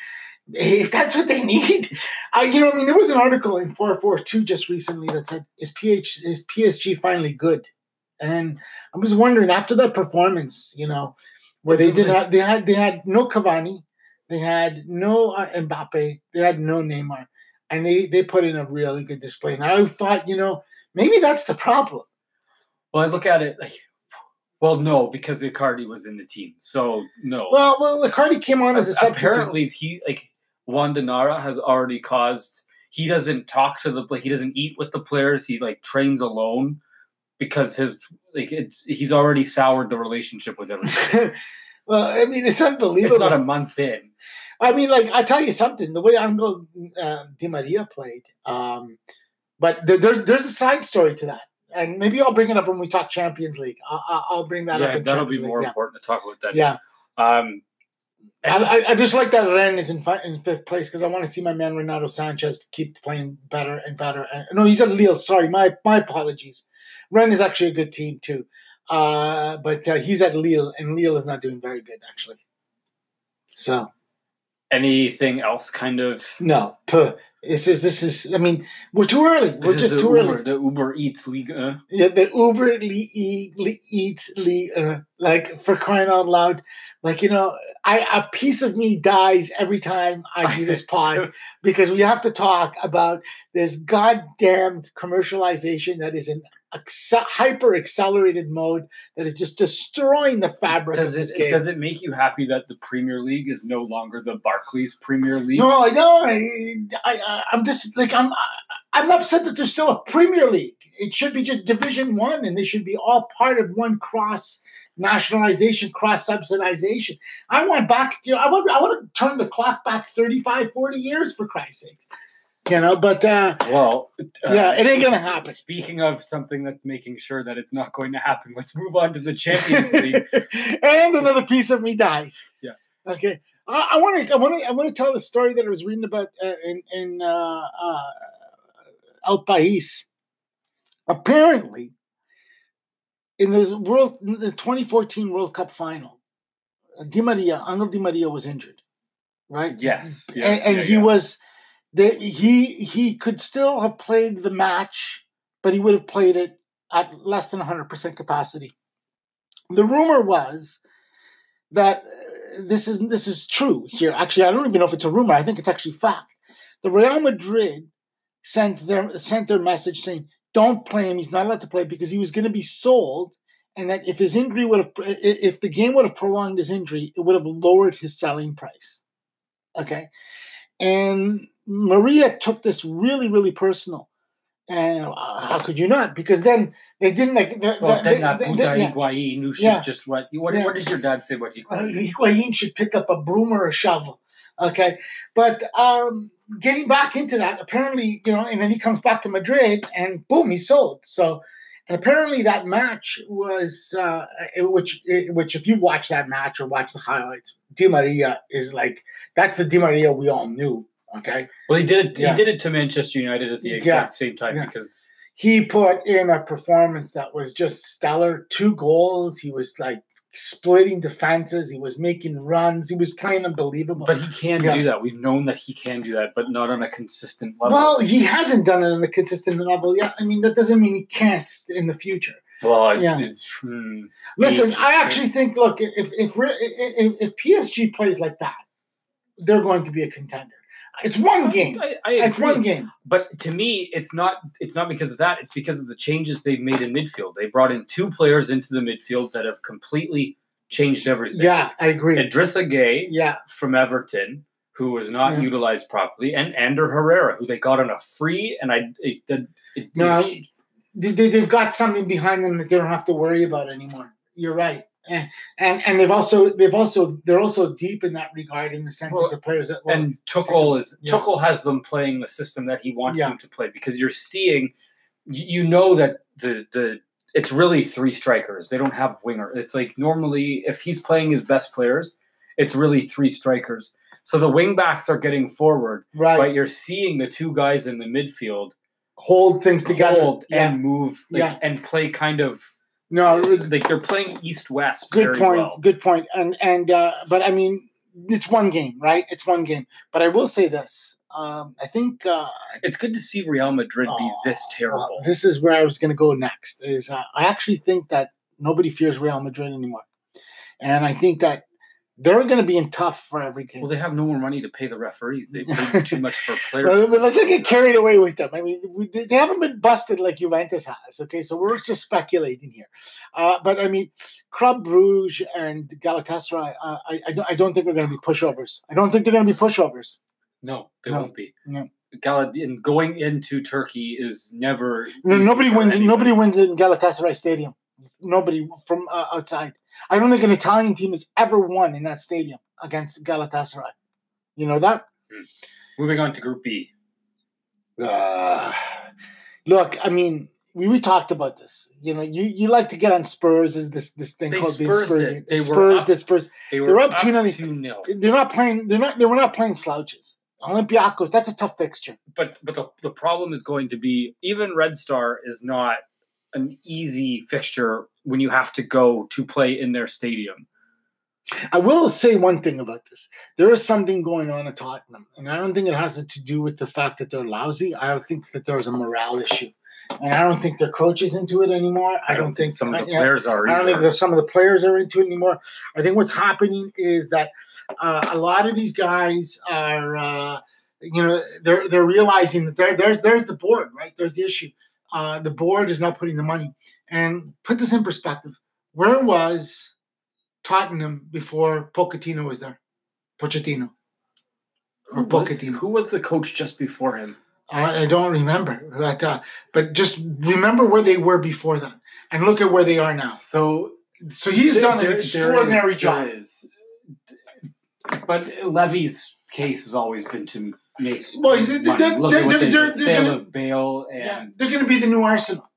if that's what they need, I you know, I mean, there was an article in four four two just recently that said, "Is PH is PSG finally good?" And I was wondering after that performance, you know, where they did not, they had they had no Cavani, they had no uh, Mbappe, they had no Neymar, and they they put in a really good display. And I thought, you know, maybe that's the problem. Well, I look at it like, well, no, because Icardi was in the team. So, no. Well, well, Icardi came on as a substitute. Apparently, he, like, Wanda Nara has already caused, he doesn't talk to the, he doesn't eat with the players. He, like, trains alone because his, like, it's, he's already soured the relationship with everyone. well, I mean, it's unbelievable. it's not a month in. I mean, like I tell you something. The way Angel uh, Di Maria played, um, but there, there's there's a side story to that, and maybe I'll bring it up when we talk Champions League. I'll, I'll- bring that up. Yeah, that'll be Champions more League. important to talk about that. Yeah, yeah. Um, I, I- I just like that Rennes is in, fi- in fifth place because I want to see my man Renato Sanchez keep playing better and better. And, no, he's at Lille. Sorry, my my apologies. Rennes is actually a good team too, uh, but uh, he's at Lille, and Lille is not doing very good actually. So anything else kind of. no, puh. This is this is. I mean, we're too early. We're This just too Uber, early. The Uber Eats League. Uh, Yeah, the Uber le- e- le- eats league. uh, like for crying out loud. Like you know, I a piece of me dies every time I do this pod because we have to talk about this goddamn commercialization that is in hyper accelerated mode that is just destroying the fabric does of this it game. does it make you happy that the Premier League is no longer the Barclays Premier League? No, I know. I, I, I'm just like I'm. I'm upset that there's still a Premier League. It should be just Division One, and they should be all part of one cross nationalization, cross subsidization. I want back. You know, I want. I want to turn the clock back 35, 40 years for Christ's sakes. You know, but uh, Well, uh, Yeah, it ain't gonna happen. Speaking of something that's making sure that it's not going to happen, let's move on to the Champions League. and another piece of me dies. Yeah. Okay. I want to. I want to. I want to tell the story that I was reading about uh, in in uh, uh, El País. Apparently, in the world, in the 2014 World Cup final, Di Maria, Angel Di Maria was injured, right? Yes, yeah, and, and yeah, he yeah. was. The, he he could still have played the match, but he would have played it at less than 100% capacity. The rumor was that uh, this is this is true here. Actually, I don't even know if it's a rumor. I think it's actually fact. The Real Madrid sent their sent their message saying, "Don't play him. He's not allowed to play because he was going to be sold." And that if his injury would have, if the game would have prolonged his injury, it would have lowered his selling price. Okay, and Maria took this really, really personal. And uh, how could you not? Because then they didn't like. the- Well, the- then that Buddha they-. Higuain, who should Yeah. just what? What, Yeah. what does your dad say? What he? uh, Higuain should pick up a broom or a shovel. Okay, but um, getting back into that, apparently, you know, and then he comes back to Madrid, and boom, he's sold. So, and apparently, that match was, uh, which, which, if you've watched that match or watched the highlights, Di Maria is like that's the Di Maria we all knew. Okay, Well, he did it. Yeah. He did it to Manchester United at the Yeah. exact same time Yeah. because he put in a performance that was just stellar. Two goals. He was like splitting defenses. He was making runs. He was playing unbelievable. But he can Yeah. do that. We've known that he can do that, but not on a consistent level. Well, he hasn't done it on a consistent level yet. I mean, that doesn't mean he can't in the future. Well, Yeah. it's, hmm. Listen, Age, I actually think, look, if if, if if PSG plays like that, they're going to be a contender. It's one game. I, I It's one game. But to me, it's not. It's not because of that. It's because of the changes they've made in midfield. They brought in two players into the midfield that have completely changed everything. Yeah, I agree. Idrissa Gueye Yeah, from Everton, who was not Yeah. utilized properly, and Ander Herrera, who they got on a free, and I it, it, it, No, it- they, they, they've got something behind them that they don't have to worry about anymore. You're right. And, and they've also they've also they're also deep in that regard in the sense Well, that the players that well, and Tuchel is Yeah. Tuchel has them playing the system that he wants Yeah. them to play because you're seeing, you know that the the it's really three strikers. They don't have winger. It's like normally if he's playing his best players, it's really three strikers. So the wing backs are getting forward, Right. but you're seeing the two guys in the midfield hold things together. hold yeah. and move like, Yeah. and play kind of No, like they're playing east west. good point. well. Good point. And and uh, but I mean, it's one game, right? It's one game. But I will say this. Um, I think uh, It's good to see Real Madrid be this terrible. well, this is where I was going to go next. Is uh, I actually think that nobody fears Real Madrid anymore, and I think that they're going to be in tough for every game. well, they have no more money to pay the referees. They paid too much for players. But, let's not get carried away with them. I mean, we, they haven't been busted like Juventus has. Okay, so we're just speculating here. Uh, but I mean, Club Bruges and Galatasaray, uh, I, I, don't, I don't think they're going to be pushovers. I don't think they're going to be pushovers. No, they No, won't be. no. Galad and going into Turkey is never. No, nobody wins. anybody. Nobody wins in Galatasaray Stadium. Nobody from uh, outside. I don't think an Italian team has ever won in that stadium against Galatasaray. You know that? Moving on to Group B. Uh, look, I mean, we, we talked about this. You know, you, you like to get on Spurs is this this thing They called being Spurs. it. They were Spurs, up- this Spurs. They were They're up up 2-0. two nil. They're not playing. They're not. They were not playing slouches. Olympiacos. That's a tough fixture. But but the, the problem is going to be even Red Star is not an easy fixture when you have to go to play in their stadium. I will say one thing about this. There is something going on at Tottenham, and I don't think it has to do with the fact that they're lousy. I think that there's a morale issue, and I don't think their coach is into it anymore. I, don't, think some of the players are. I don't think that some of the players are into it anymore. I think what's happening is that uh, a lot of these guys are, uh, you know, they're they're realizing that there's there's the board, right? There's the issue. Uh, the board is not putting the money. And put this in perspective: where was Tottenham before Pochettino was there? Pochettino. Who or was, Pochettino. who was the coach just before him? I I don't remember, but uh, but just remember where they were before that, and look at where they are now. So So he's There- done an there extraordinary is- job. there is. But Levy's case has always been to make Well, money. they're- Look they're- they're- they did, they're- sale they're gonna- of Bale and Yeah, they're going to be the new Arsenal.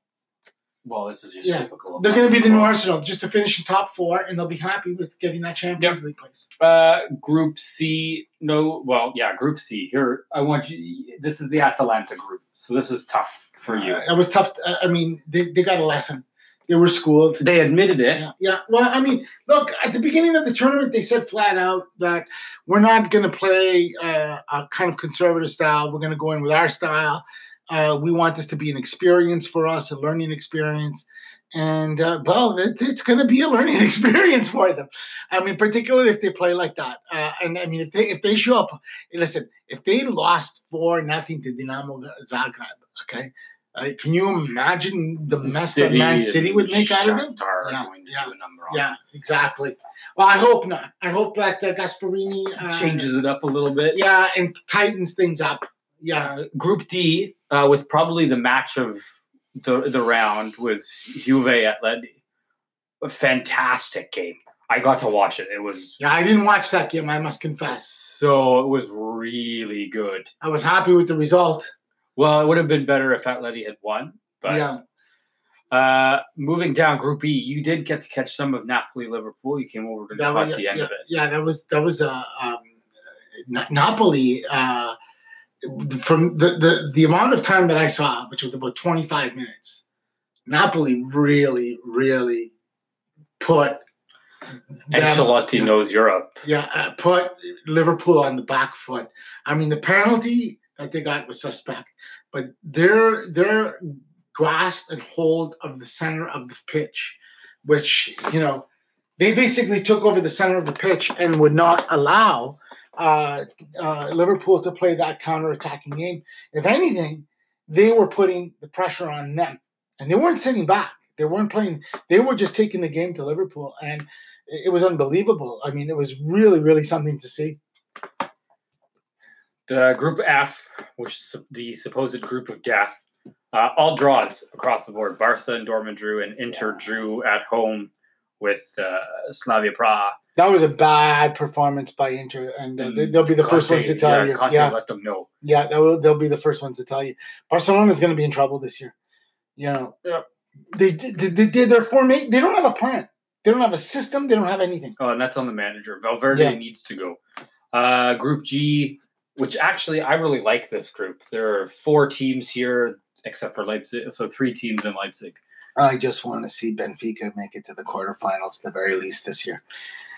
well, this is just Yeah, typical. They're going to be the new. Arsenal, just to finish in top four, and they'll be happy with getting that Champions League place. Uh, group C, no, well, yeah, Group C. Here, I want you. This is the Atalanta group, so this is tough for you. Uh, it was tough. uh, I mean, they, they got a lesson. They were schooled. They admitted it. Yeah, yeah. Well, I mean, look, at the beginning of the tournament, they said flat out that we're not going to play uh, a kind of conservative style. We're going to go in with our style. Uh, we want this to be an experience for us, a learning experience. And, uh, well, it, it's going to be a learning experience for them. I mean, particularly if they play like that. Uh, and I mean, if they if they show up, listen, if they lost four nothing to Dinamo Zagreb, okay, uh, can you imagine the mess that Man City would make out of them? Shakhtar are Yeah, yeah, do a number on Yeah, exactly. Well, I hope not. I hope that uh, Gasperini uh, changes it up a little bit. Yeah, and tightens things up. Yeah, Uh, Group D, uh, with probably the match of the the round, was Juve Atleti. A fantastic game. I got to watch it. It was yeah. I didn't watch that game. I must confess. so. It was really good. I was happy with the result. Well, it would have been better if Atleti had won. But yeah, uh, moving down Group E, you did get to catch some of Napoli Liverpool. You came over to that was the end yeah, of it. yeah. That was that was uh, um, Na- Napoli. Uh, from the, the the amount of time that I saw, which was about twenty five minutes, Napoli really, really put. them- Ancelotti knows Europe. Yeah, uh, put Liverpool on the back foot. I mean, the penalty that they got was suspect, but their their grasp and hold of the center of the pitch, which you know, they basically took over the center of the pitch and would not allow uh, uh, Liverpool to play that counter-attacking game. If anything, they were putting the pressure on them, and they weren't sitting back. They weren't playing. They were just taking the game to Liverpool, and it it was unbelievable. I mean, it was really, really something to see. The Group F, which is the supposed group of death, uh, all draws across the board. Barca and Dortmund drew, and Inter Yeah. drew at home with uh, Slavia Praha. That was a bad performance by Inter, and uh, And they, they'll be the first ones to tell yeah, you. Conte yeah, let them know. yeah, that will, they'll be the first ones to tell you. Barcelona's going to be in trouble this year. You know, Yep. They they, they, they they're. They don't have a plan. They don't have a system. They don't have anything. Oh, and that's on the manager. Valverde Yeah. needs to go. Uh, group G, which actually I really like this group. There are four teams here, except for Leipzig. So three teams in Leipzig. I just want to see Benfica make it to the quarterfinals, the very least this year.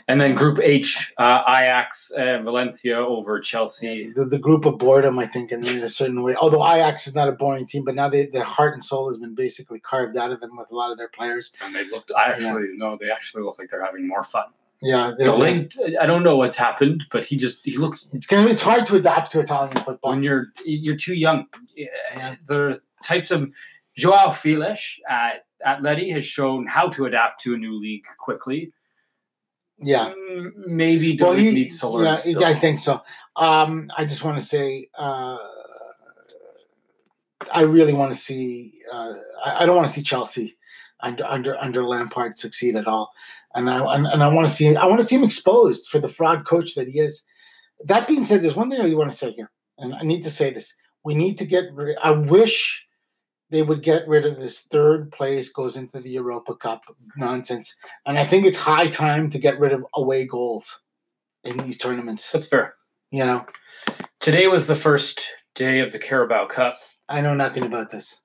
And then Group H, uh, Ajax and Valencia over Chelsea. The, the group of boredom, I think, in, in a certain way. Although Ajax is not a boring team, but now they, their heart and soul has been basically carved out of them with a lot of their players. And they looked, I actually, no, they actually look like they're having more fun. Yeah, De Ligt, I don't know what's happened, but he just, he looks, It's gonna. It's hard to adapt to Italian football. when you're, you're too young. Yeah, There are types of, Joao Felix at Atleti has shown how to adapt to a new league quickly. Yeah. Mm, Maybe Well, he, needs to learn yeah, still. I think so. Um, I just want to say, uh, I really want to see. Uh, I, I don't want to see Chelsea under under under Lampard succeed at all, and I and, and I want to see. I want to see him exposed for the fraud coach that he is. That being said, there's one thing I want to say here, and I need to say this: we need to get. rid I wish they would get rid of this third place goes into the Europa Cup nonsense, and I think it's high time to get rid of away goals in these tournaments. That's fair. You know, Today was the first day of the Carabao Cup. I know nothing about this.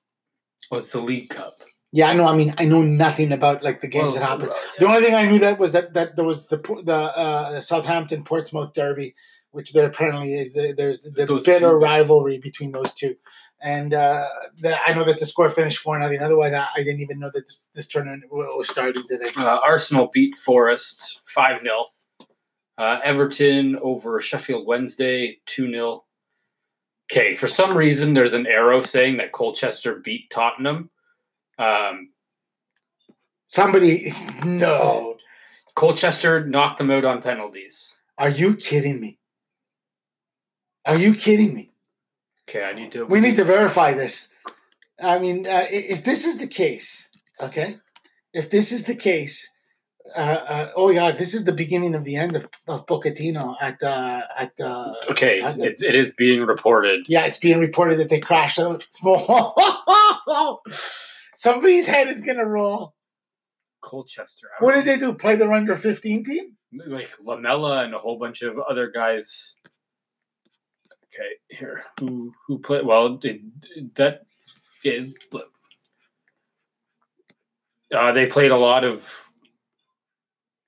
Was the League Cup? Yeah, I know. I mean, I know nothing about like the games Well, that happened. uh, The only thing I knew that was that that there was the the uh, Southampton Portsmouth derby, which there apparently is uh, there's the Those bitter two. rivalry between those two, and uh, the, I know that the score finished four nothing. Otherwise, I, I didn't even know that this, this tournament wa- was starting today. Uh, Arsenal beat Forest 5 0. Uh, Everton over Sheffield Wednesday 2 0. Okay, for some reason, there's an arrow saying that Colchester beat Tottenham. Um, Somebody, no, Colchester knocked them out on penalties. are you kidding me? Are you kidding me? Okay, I need to. We need to verify this. I mean, uh, if this is the case, okay, if this is the case, uh, uh, oh yeah, this is the beginning of the end of, of Pochettino at uh, at. Uh, Okay, Tottenham. it's, it is being reported. yeah, it's being reported that they crashed out. Somebody's head is gonna roll. Colchester. What did they do? Play their under fifteen team? like Lamela and a whole bunch of other guys. Okay, here who who played? well? Did that? It, uh, they played a lot of.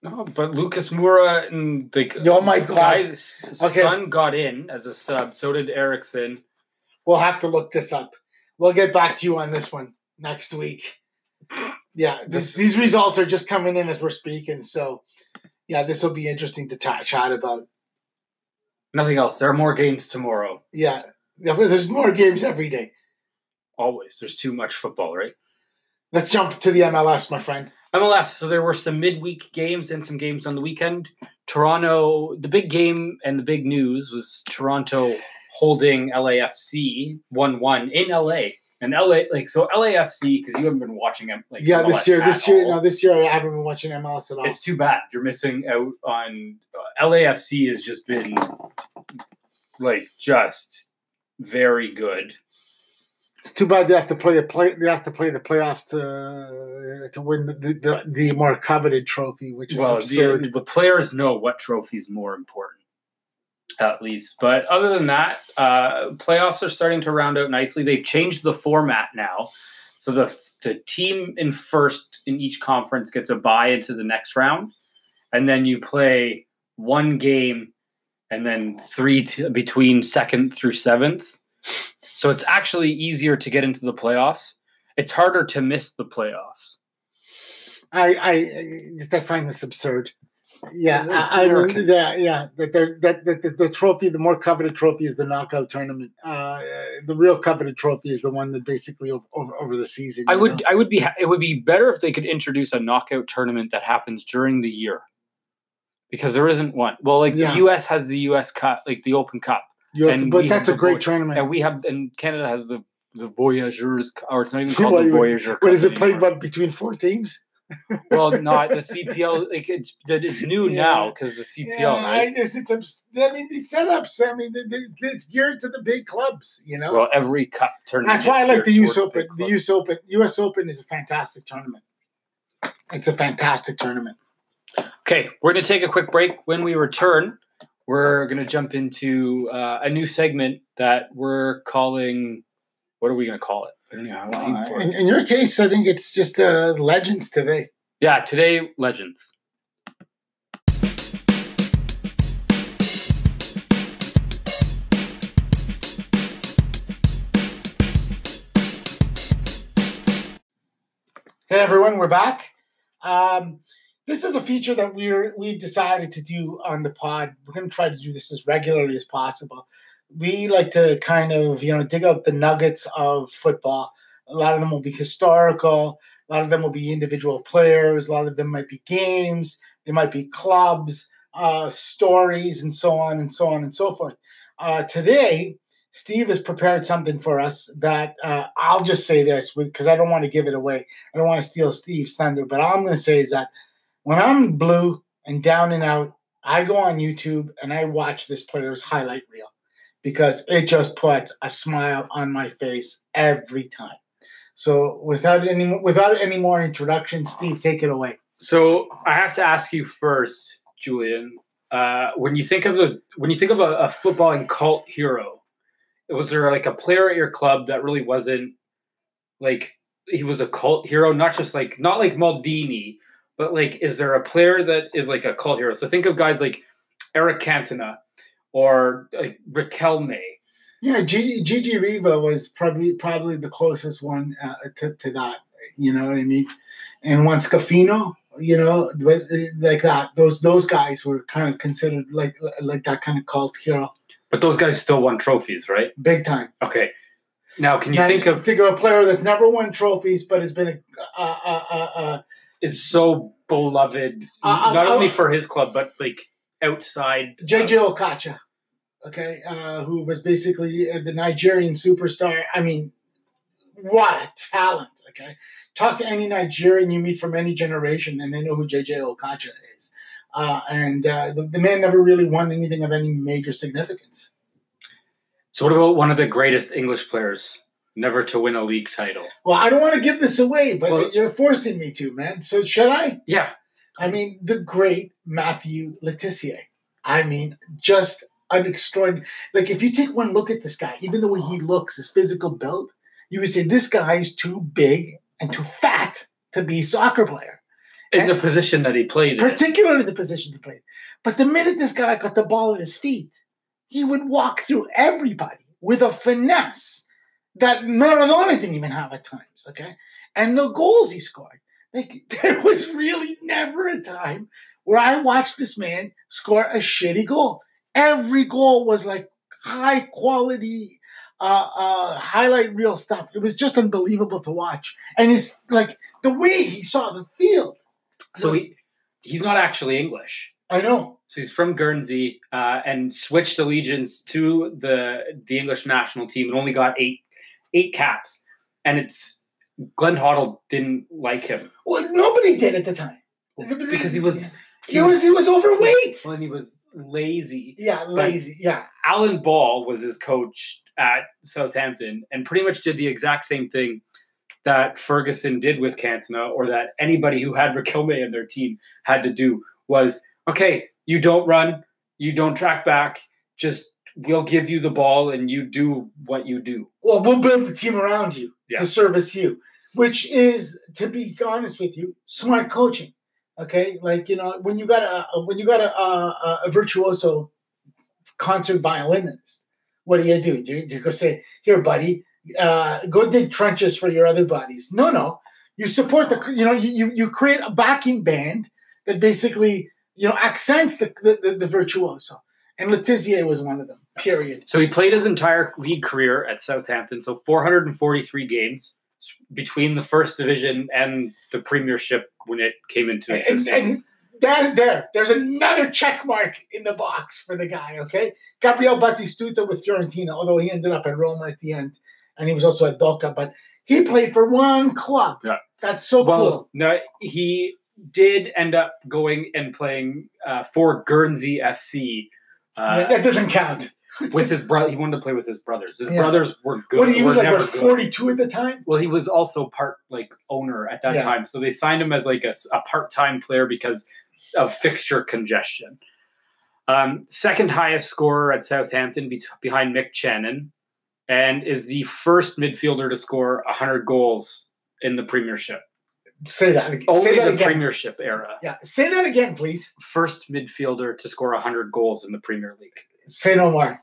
No, but Lucas Moura and the Oh my God. Okay. son got in as a sub. So did Eriksen. We'll have to look this up. We'll get back to you on this one next week. Yeah, this, these results are just coming in as we're speaking. So, yeah, this will be interesting to ta- chat about. Nothing else. There are more games tomorrow. Yeah, Yeah, there's more games every day. Always. There's too much football, right? Let's jump to the MLS, my friend. MLS. So there were some midweek games and some games on the weekend. Toronto, the big game and the big news was Toronto holding LAFC 1 1 in LA. And LA, like, so LAFC, because you haven't been watching them, like, Yeah, MLS this year, this year, all. no, this year I haven't been watching MLS at all. It's too bad. You're missing out on uh, LAFC has just been like just very good. It's too bad they have to play a play. They have to play the playoffs to to win the the, the more coveted trophy, which is well, absurd. the, the players know what trophy's more important, at least. But other than that, uh, playoffs are starting to round out nicely. They've changed the format now, so the the team in first in each conference gets a bye into the next round, and then you play one game, and then three t- between second through seventh. So it's actually easier to get into the playoffs. It's harder to miss the playoffs. I, I I find this absurd. Yeah, I, I mean, yeah, yeah. That they're- that that the, trophy, the more coveted trophy is the knockout tournament. Uh, the real coveted trophy is the one that basically over over, over the season. I would know? I would be it would be better if they could introduce a knockout tournament that happens during the year. Because there isn't one. Well, like Yeah. the US has the US Cup, like the Open Cup. You have to- and but that's a great Voy- tournament. And we have and Canada has the the Voyageurs or it's not even called the what- Voyageur Cup. What is it played but between four teams? Well, not the CPL. Like it's it's new Yeah. now because the CPL, Yeah, right? I, it's, it's, I mean, these setups. I mean, they, they, it's geared to the big clubs. You know, Well, every cup tournament. that's why I like the U.S. Open. The. U.S. Open. U.S. Open is a fantastic tournament. It's a fantastic tournament. Okay, we're going to take a quick break. When we return, we're going to jump into uh, a new segment that we're calling. What are we going to call it? I don't know how to name for in, in your case, I think it's just uh, legends today. Yeah, today legends. Hey everyone, we're back. Um, this is a feature that we're we've decided to do on the pod. We're going to try to do this as regularly as possible. We like to kind of you know dig out the nuggets of football. A lot of them will be historical. A lot of them will be individual players. A lot of them might be games. They might be clubs, uh, stories, and so on and so on and so forth. Uh, today, Steve has prepared something for us that uh, I'll just say this because I don't want to give it away. I don't want to steal Steve's thunder, but all I'm going to say is that when I'm blue and down and out, I go on YouTube and I watch this player's highlight reel because it just puts a smile on my face every time. So without any without any more introduction, Steve, take it away. So I have to ask you first, Julian. Uh, when you think of the when you think of a, a footballing cult hero, was there like a player at your club that really wasn't like he was a cult hero? Not just like not like Maldini, but like is there a player that is like a cult hero? So think of guys like Eric Cantona or like Riquelme. Yeah, Gigi, Gigi Riva was probably probably the closest one uh, to, to that. You know what I mean? And Juan Scafino, you know, but, uh, like that. Those those guys were kind of considered like like that kind of cult hero, But those guys still won trophies, right? big time. Okay. Now, can you Now, think of think of a player that's never won trophies, but has been a uh, uh, uh, uh, is so beloved Uh, not uh, only uh, for his club but like outside JJ Okocha, okay, uh, who was basically the Nigerian superstar. I mean, what a talent, okay? Talk to any Nigerian you meet from any generation, and they know who JJ Okocha is. Uh, and uh, the, the man never really won anything of any major significance. So what about one of the greatest English players never to win a league title? Well, I don't want to give this away, but Well- you're forcing me to, man. So should I? Yeah. I mean, the great Matthew Le Tissier. I mean, just an extraordinary. Like, if you take one look at this guy, even the way he looks, his physical build, you would say this guy is too big and too fat to be a soccer player, In And- the position that he played in. particularly the position he played. But the minute this guy got the ball at his feet, he would walk through everybody with a finesse that Maradona didn't even have at times. Okay, and the goals he scored, like there was really never a time where I watched this man score a shitty goal. Every goal was like high quality, uh, uh, highlight reel stuff. It was just unbelievable to watch, and it's like the way he saw the field. so he he's not actually English. I know. So he's from Guernsey uh, and switched allegiance to the the English national team and only got eight eight caps. And it's Glenn Hoddle didn't like him Well, nobody did at the time because he was he was he was overweight. well, and he was lazy. Yeah, lazy. Yeah, Alan Ball was his coach at Southampton and pretty much did the exact same thing that Ferguson did with Cantona or that anybody who had Riquelme in their team had to do was okay, you don't run, you don't track back, just we'll give you the ball and you do what you do. well, we'll build the team around you Yeah. to service you, which is, to be honest with you, smart coaching. Okay, like you know, when you got a when you got a a, a virtuoso concert violinist, what do you do? Do you, do you go say, "Here, buddy, uh, go dig trenches for your other buddies"? No, no. You support the, you know, you you, create a backing band that basically you know accents the the, the, the virtuoso, and Le Tissier was one of them. Period. So he played his entire league career at Southampton, so 443 games between the first division and the premiership when it came into And, its and, and that, there, there's another check mark in the box for the guy. Okay, Gabriel Batistuta with Fiorentina, although he ended up at Roma at the end, and he was also at Boca, but he played for one club. Yeah. That's so well, cool. no, he did end up going and playing uh, for Guernsey FC. Uh, that doesn't count. With his brother, he wanted to play with his brothers. His Yeah. brothers were good. What he was like, what, good. 42 at the time? Well, he was also part like owner at that Yeah. time, so they signed him as like a, a part-time player because of fixture congestion. Um, second highest scorer at Southampton be- behind Mick Channon, and is the first midfielder to score 100 goals in the Premiership. Say that again. Only Say that the again. Premiership era. Yeah, say that again, please. First midfielder to score 100 goals in the Premier League. Say no more.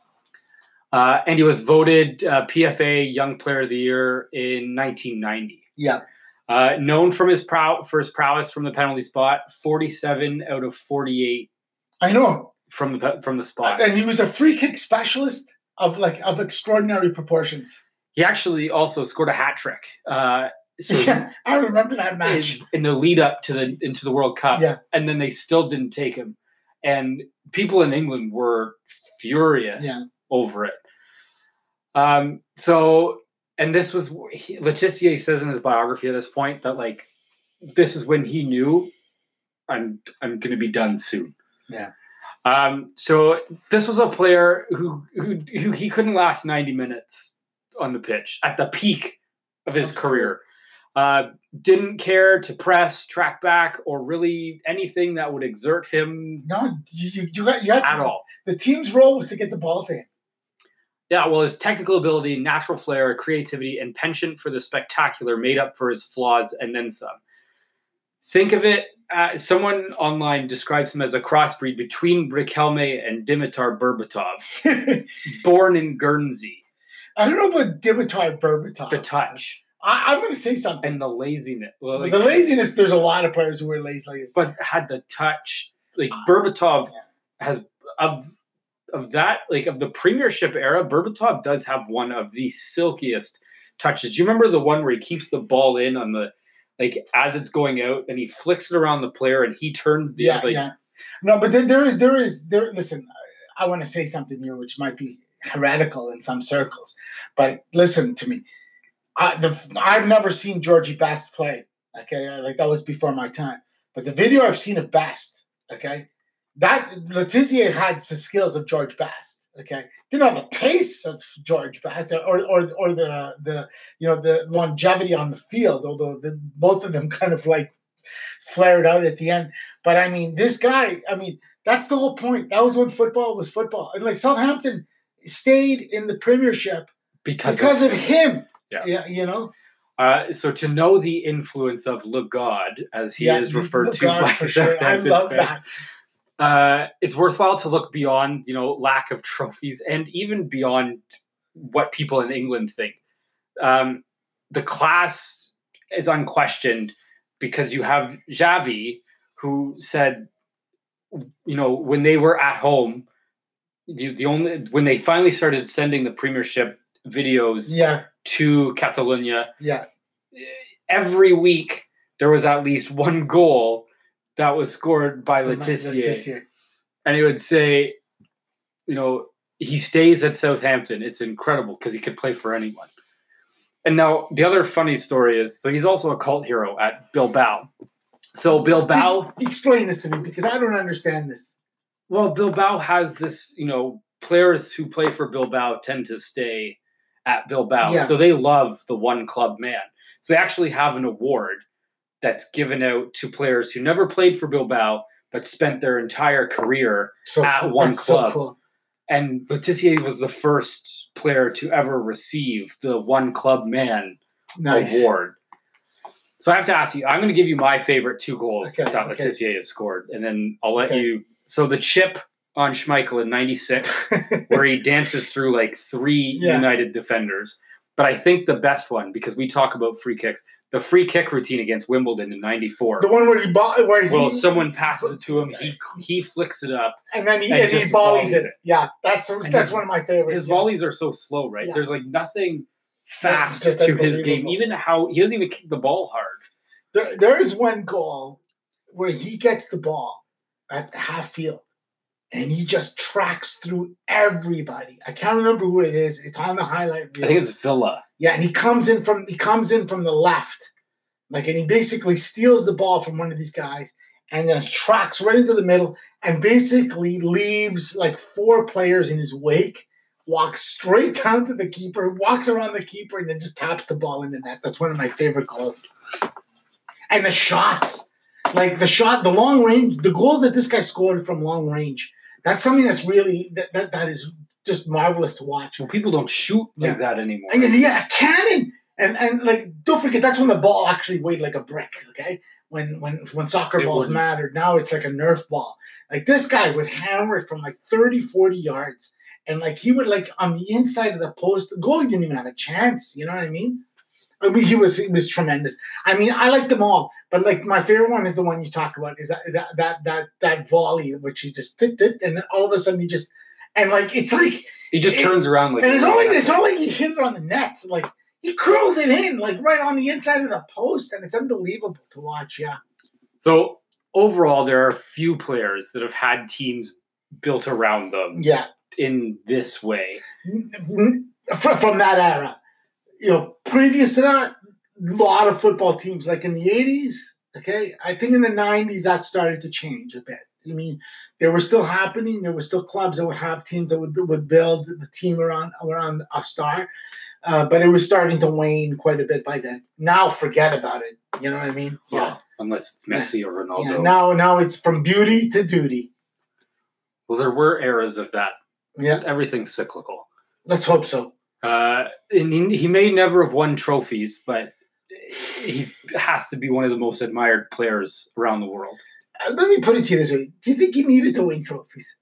Uh, and he was voted uh, PFA Young Player of the Year in 1990. Yeah. Uh, known from his prow- for his prowess from the penalty spot, 47 out of 48 I know. from the from the spot. And he was a free kick specialist of like of extraordinary proportions. He actually also scored a hat trick. Uh, so yeah, I remember that match. in, in the lead up to the into the World Cup, Yeah. and then they still didn't take him, and people in England were furious Yeah. over it. Um, so, and this was he, Le Tissier says in his biography at this point that like this is when he knew I'm I'm going to be done soon. Yeah. Um, so this was a player who, who who he couldn't last 90 minutes on the pitch at the peak of his career. Uh, didn't care to press, track back, or really anything that would exert him No, you you, got you got at all. The team's role was to get the ball to him. Yeah, well, his technical ability, natural flair, creativity, and penchant for the spectacular made up for his flaws and then some. Think of it. Uh, someone online describes him as a crossbreed between Riquelme and Dimitar Berbatov, born in Guernsey. I don't know about Dimitar Berbatov. The touch I, I'm going to say something. and the laziness. Well, like- the laziness. There's a lot of players who are lazy like but had the touch. Like Ah, Berbatov has of of that like of the Premiership era. Berbatov does have one of the silkiest touches. Do you remember the one where he keeps the ball in on the like as it's going out and he flicks it around the player and he turns the yeah, like yeah. No, but there, there is, there is, there. Listen, I, I want to say something here, which might be heretical in some circles, but listen to me. I, the, I've never seen Georgie Best play. Okay, like that was before my time. But the video I've seen of Best, okay, that Le Tissier had the skills of George Best. Okay, didn't have the pace of George Best or or or the the you know the longevity on the field. Although the, both of them kind of like flared out at the end. But I mean, this guy. I mean, that's the whole point. That was when football was football. And like Southampton stayed in the Premiership because, because of him. Yeah. you know. uh, so to know the influence of Le God as he Yeah, is referred to by for sure. I love fans, that. uh, it's worthwhile to look beyond, you know, lack of trophies and even beyond what people in England think. Um, the class is unquestioned because you have Xavi, who said, you know, when they were at home, the, the only when they finally started sending the Premiership videos Yeah, to Catalonia, yeah. every week there was at least one goal that was scored by Le Tissier Letitia. and he would say, you know, he stays at Southampton. It's incredible because he could play for anyone. And now the other funny story is, so he's also a cult hero at Bilbao. So Bilbao, Explain this to me because I don't understand this. well, Bilbao has this, you know, players who play for Bilbao tend to stay at Bilbao. Yeah. So they love the one club man. So they actually have an award that's given out to players who never played for Bilbao but spent their entire career So At cool. one That's club. so cool. and Le Tissier was the first player to ever receive the one club man Nice. award. So I have to ask you, I'm going to give you my favorite two goals Okay, that okay. Le Tissier has scored, and then I'll let Okay. you. So the chip on Schmeichel in '96, where he dances through like three Yeah. United defenders. But I think the best one, because we talk about free kicks, the free kick routine against Wimbledon in '94. the one where he bought, where Well, someone passes it to him, he he flicks it up. and then he, and and he just volleys volleys it. Yeah, that's that's his- one of my favorites. his yeah. volleys are so slow, right? Yeah. There's like nothing fast to his game. Even how he doesn't even kick the ball hard. There, there is one goal where he gets the ball at half field and he just tracks through everybody. I can't remember who it is. It's on the highlight reel. I think it's Villa. yeah, and he comes in from he comes in from the left, Like, and he basically steals the ball from one of these guys and then tracks right into the middle and basically leaves like four players in his wake, walks straight down to the keeper, walks around the keeper, and then just taps the ball in the net. That's one of my favorite goals. And the shots, like the shot, the long range, the goals that this guy scored from long range. That's something that's really that that, that is just marvelous to watch. Well, people don't shoot like Yeah. that anymore. And yeah, a cannon. And and like don't forget that's when the ball actually weighed like a brick, okay? When when when soccer It balls wouldn't. mattered. Now it's like a Nerf ball. Like this guy would hammer it from like 30, 40 yards. And like he would like on the inside of the post, the goalie didn't even have a chance. You know what I mean? I mean, he was he was tremendous. I mean, I like them all, but like my favorite one is the one you talk about. Is that that that that that volley which he just did, did and then all of a sudden he just and like it's like He just It- turns around like and it's a only receptor. it's only he hit it on the net. Like he curls it in, like right on the inside of the post, and it's unbelievable to watch. Yeah, So overall, there are few players that have had teams built around them yeah. in this way. From, from that era, you know, previous to that, a lot of football teams, like in the eighties. Okay, I think in the nineties that started to change a bit. I mean, they were still happening. There were still clubs that would have teams that would would build the team around around a star, uh, but it was starting to wane quite a bit by then. Now, forget about it. You know what I mean? Well, unless it's Messi or Ronaldo. Yeah, now now it's from beauty to duty. well, there were eras of that. Yeah, Everything's cyclical. let's hope so. Uh, and he, he may never have won trophies, but he has to be one of the most admired players around the world. Uh, Let me put it to you this way: Do you think he needed to win trophies?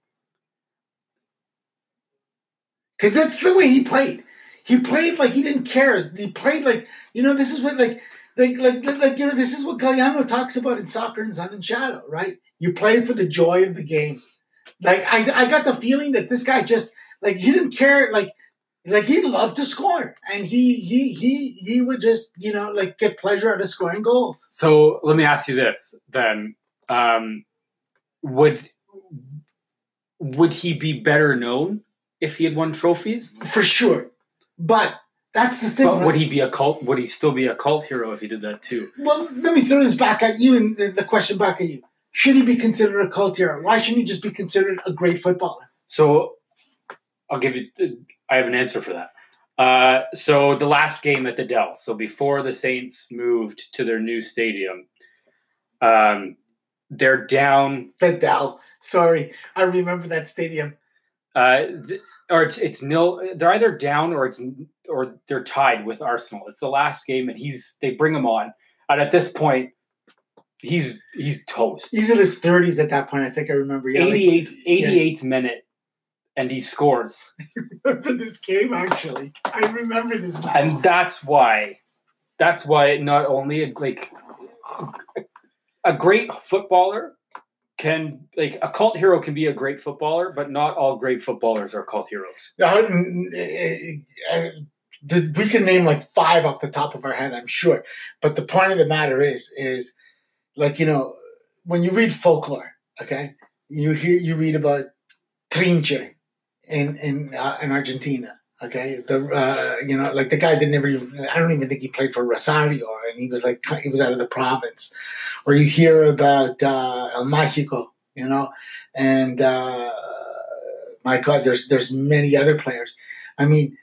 Because that's the way he played. He played like he didn't care. He played like you know. This is what like like like like, you know. This is what Galeano talks about in soccer and Sun and Shadow, right? You play for the joy of the game. Like I, I got the feeling that this guy just like he didn't care. Like like he loved to score, and he he he he would just you know like get pleasure out of scoring goals. So let me ask you this then: um, would would he be better known if he had won trophies? for sure. But that's the thing. But right? would he be a cult? Would he still be a cult hero if he did that too? Well, let me throw this back at you and the, the question back at you. Should he be considered a cult hero? Why shouldn't he just be considered a great footballer? So I'll give you. I have an answer for that. Uh, so the last game at the Dell. So before the Saints moved to their new stadium, um, they're down. The Dell. Sorry, I remember that stadium. Uh, th- or it's, it's nil. They're either down or it's or they're tied with Arsenal. It's the last game, and he's they bring him on, and at this point, he's he's toast. He's in his thirties at that point. I think I remember. Yeah, like, 88th, 88th minute, and he scores. remember this game actually. I remember this match. and that's why that's why not only a, like a great footballer can like a cult hero can be a great footballer but not all great footballers are cult heroes n- uh, we can name like five off the top of our head, I'm sure. But the point of the matter is, is like you know, when you read folklore, okay, you hear you read about Trinche in in uh, in Argentina. Okay, the uh, you know like the guy that never even I don't even think he played for Rosario, and he was like he was out of the province. Or you hear about uh, El Mágico, you know, and uh, my God, there's there's many other players. I mean,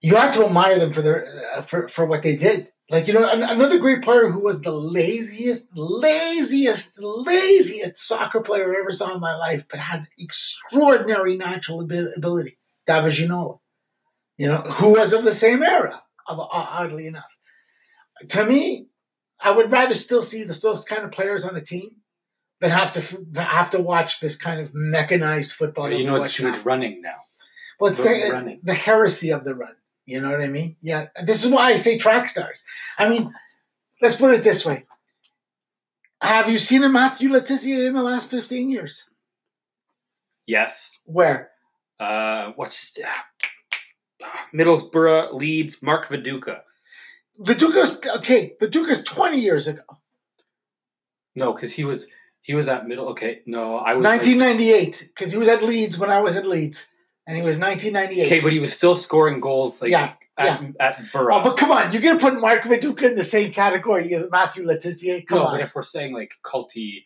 you have to admire them for their uh, for for what they did. Like you know, an- another great player who was the laziest, laziest, laziest soccer player I ever saw in my life, but had extraordinary natural abi- ability. David Ginola, you know, who was of the same era. of- Oddly enough, to me, I would rather still see the, those kind of players on the team than have to f- have to watch this kind of mechanized football. you know it's too running now Well, it's the, running. the heresy of the run. You know what I mean? Yeah. This is why I say track stars. I mean, let's put it this way. Have you seen a Matthew Le Tissier in the last 15 years? yes Where? uh what's middlesbrough leeds mark viduka Viduka's, okay, Viduka's 20 years ago. no because he was he was at middle okay no i was 1998, because he was at Leeds when I was at Leeds. And he was 1998. okay but he was still scoring goals like Yeah. at, at Borough. Oh, but come on, you're gonna put Mark Viduka in the same category as Matthew Le Tissier? Come no, on, but if we're saying like culty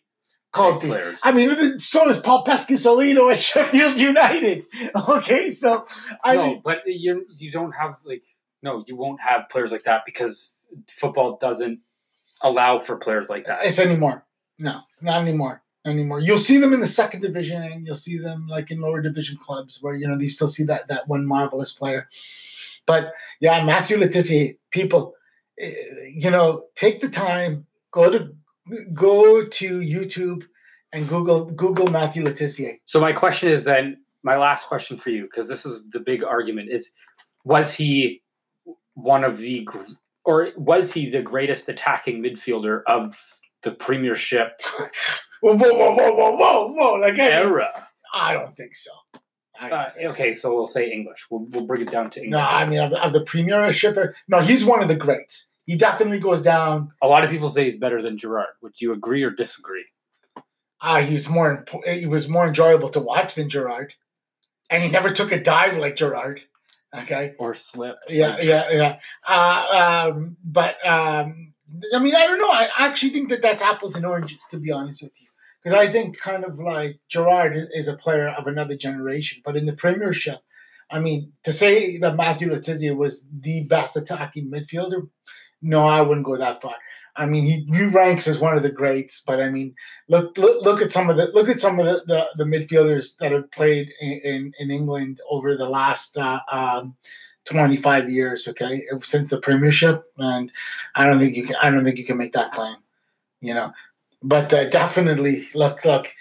these- players, I mean, so is Paul Peschisolido at Sheffield United. Okay, so I no, mean, but you you don't have like no, you won't have players like that because football doesn't allow for players like that. it's anymore. No, not anymore. Anymore. You'll see them in the second division. and You'll see them like in lower division clubs where you know you still see that that one marvelous player. But yeah, Matthew Le Tissier, people, eh, you know, take the time, go to go to YouTube and Google Google Matthew Le Tissier. So my question is then my last question for you because this is the big argument is was he one of the or was he the greatest attacking midfielder of the Premiership Whoa, whoa, whoa, whoa, whoa, whoa, whoa! Like I, era? I don't think so. Don't Uh, think okay, so we'll say English. We'll, we'll bring it down to English. No, I mean of the, of the Premiership. No, he's one of the greats. He definitely goes down. A lot of people say he's better than Gerrard. Would you agree or disagree? Uh, he was more impo- he was more enjoyable to watch than Gerrard, and he never took a dive like Gerrard. Okay, Or slip? yeah, yeah, yeah. Uh, um, but um, I mean, I don't know. I actually think that that's apples and oranges, to be honest with you, because I think kind of like Gerrard is, a player of another generation, but in the Premiership. I mean, to say that Matthew Le Tissier was the best attacking midfielder, no, I wouldn't go that far. I mean, he, he ranks as one of the greats, but I mean, look look, look at some of the look at some of the, the, the midfielders that have played in, in, in England over the last uh, um, twenty five years. Okay, since the Premiership, and I don't think you can I don't think you can make that claim. You know, but uh, definitely look look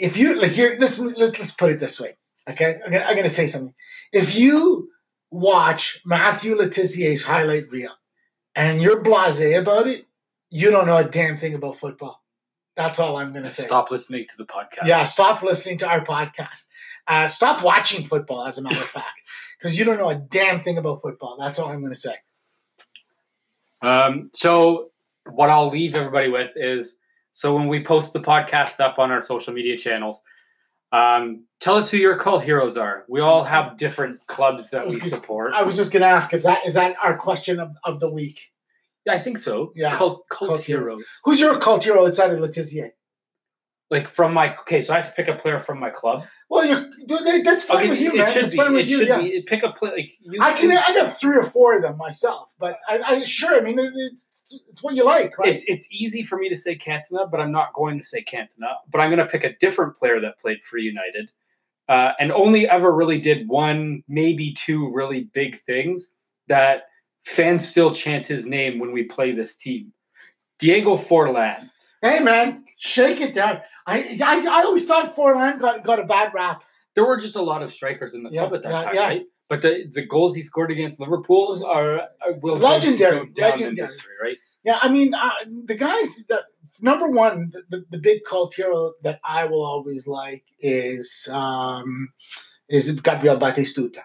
if you like here let's let's put it this way. Okay, I'm gonna, I'm gonna say something. If you watch Matthew Le Tissier's highlight reel and you're blasé about it, you don't know a damn thing about football. That's all I'm going to say. Stop listening to the podcast. Yeah, stop listening to our podcast. Uh, stop watching football, as a matter of fact, because you don't know a damn thing about football. That's all I'm going to say. Um, so what I'll leave everybody with is so when we post the podcast up on our social media channels, um, tell us who your cult heroes are. We all have different clubs that we support. I was just going to ask if that is that our question of, of the week. Yeah, I think so. Yeah. Cult, cult, Cult heroes. heroes. Who's your cult hero outside of Le Tissier? Like from my okay, so I have to pick a player from my club. Well, you dude, that's fine Okay, with you, it man. should That's be. fine with It you. should yeah. be. Pick a play like you. I can. I got three or four of them myself, but I, I sure. I mean, it- it's it's what you like, right? It's it's easy for me to say Cantona, but I'm not going to say Cantona. But I'm going to pick a different player that played for United, uh, and only ever really did one, maybe two, really big things that fans still chant his name when we play this team. Diego Forlan. hey, man, shake it down. I I, I always thought Forlan got got a bad rap. There were just a lot of strikers in the Yeah, club at that yeah, time, yeah. right? But the, the goals he scored against Liverpool are, are will Legendary, go down in legendary. history, right? Yeah, I mean, uh, the guys that number one, the, the, the big cult hero that I will always like is um, is Gabriel Batistuta.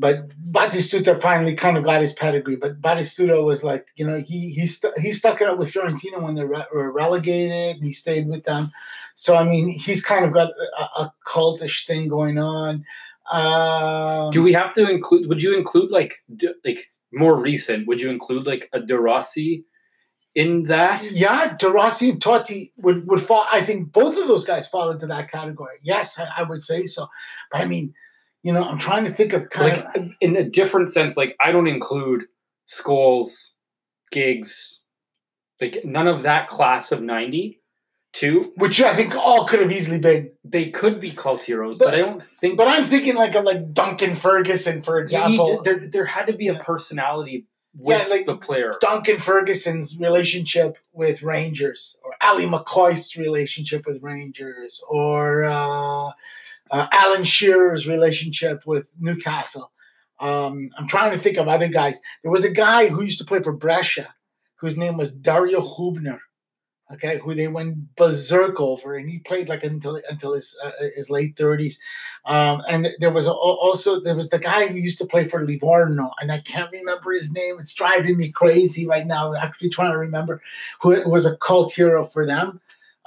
But Batistuta finally kind of got his pedigree. But Batistuta was like, you know, he he stu- he stuck it out with Fiorentina when they re- were relegated, and he stayed with them. So I mean, he's kind of got a, a cultish thing going on. Um, Do we have to include? Would you include like d- like more recent? Would you include like a De Rossi in that? Yeah, De Rossi and Totti would, would fall. I think both of those guys fall into that category. Yes, I, I would say so. But I mean, you know, I'm trying to think of kind Like of. in a different sense, like I don't include Scholes, Giggs, like none of that class of ninety two. Which I think all could have easily been. They could be cult heroes, but, But- I don't think. But I'm thinking like of like Duncan Ferguson, for example. to- there, there had to be a personality with Yeah, like the player. Duncan Ferguson's relationship with Rangers, or Ally McCoist's relationship with Rangers, or uh, uh, Alan Shearer's relationship with Newcastle. Um, I'm trying to think of other guys. There was a guy who used to play for Brescia, whose name was Dario Hubner. Okay, who they went berserk over, and he played like until until his uh, his late thirties. Um, and there was a, also there was the guy who used to play for Livorno, and I can't remember his name. It's driving me crazy right now. Actually, trying to remember who was a cult hero for them.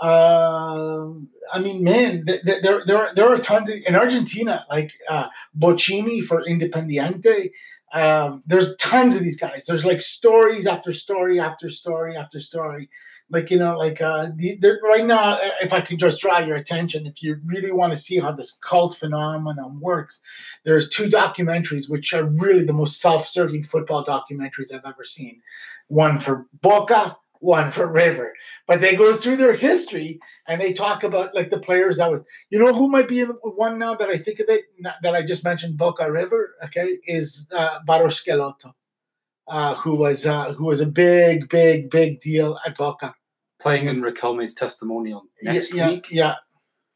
Uh, I mean, man, th- th- there there there are tons of, in Argentina, like uh, Bochini for Independiente. Um, there's tons of these guys. There's like stories after story after story after story. Like you know, like uh, the, right now, uh, if I could just draw your attention, if you really want to see how this cult phenomenon works, there's two documentaries which are really the most self-serving football documentaries I've ever seen. One for Boca, one for River. But they go through their history and they talk about like the players that was. You know who might be in one now that I think of it that I just mentioned Boca River. Okay, is uh, Barros Schelotto, uh, who was uh, who was a big, big, big deal at Boca. Playing in Riquelme's testimonial next yeah, week. Yeah,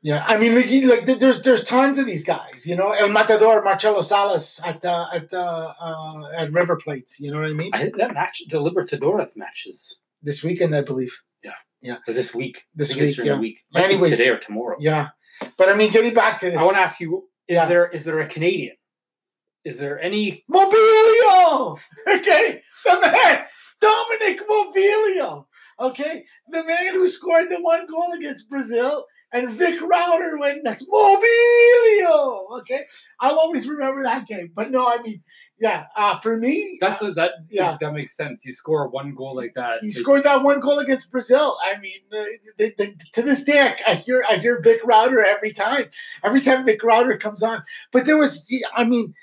yeah. I mean, like, like, there's there's tons of these guys. You know, El Matador, Marcelo Salas at uh, at uh, uh, at River Plate. You know what I mean? I, that match, the Libertadores matches this weekend, I believe. Yeah, yeah. Or this week. This I think it's week, yeah. week. Might Anyways, today or tomorrow. Yeah, but I mean, getting back to this, I want to ask you: Is Yeah. there is there a Canadian? Is there any? Mobilio. Okay, the man Domenic Mobilio. Okay, the man who scored the one goal against Brazil, and Vic Rauter went next. Mobilio. Okay, I'll always remember that game. But no, I mean, yeah, uh, for me, That's a, that. Yeah. that makes sense. You score one goal like that. he scored that one goal against Brazil. I mean, uh, the, the, to this day, I, I hear I hear Vic Rauter every time. Every time Vic Rauter comes on, but there was, I mean,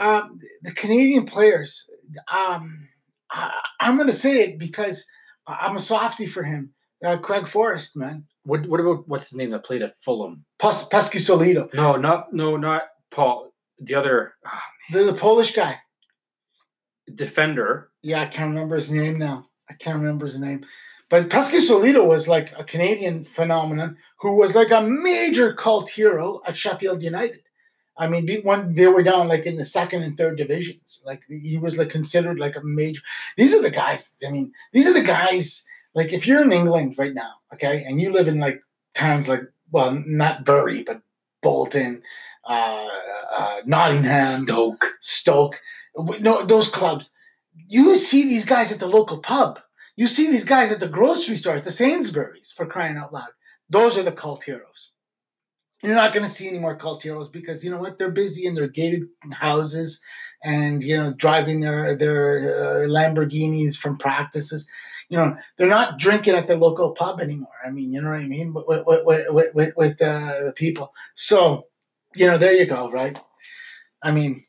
um, the Canadian players. Um, I, I'm going to say it because I'm a softie for him. Uh, Craig Forrest, man, What what about what's his name that played at Fulham? Pes- Peschisolido, No, not no, not Paul. The other ah, the, the Polish guy. defender. Yeah, I can't remember his name now. I can't remember his name. But Peschisolido was like a Canadian phenomenon who was like a major cult hero at Sheffield United. I mean, when they were down like in the second and third divisions, like he was like considered like a major. These are the guys. I mean, these are the guys. Like if you're in England right now, okay, and you live in like towns like well, not Bury, but Bolton, uh, uh, Nottingham, Stoke. Stoke, no, those clubs. You see these guys at the local pub. You see these guys at the grocery store, at the Sainsbury's, for crying out loud. Those are the cult heroes. You're not going to see any more cult heroes because you know what? They're busy in their gated houses and you know driving their their uh, Lamborghinis from practices. You know they're not drinking at the local pub anymore. I mean, you know what I mean with with with, with, with uh, the people. So you know there you go, right? I mean,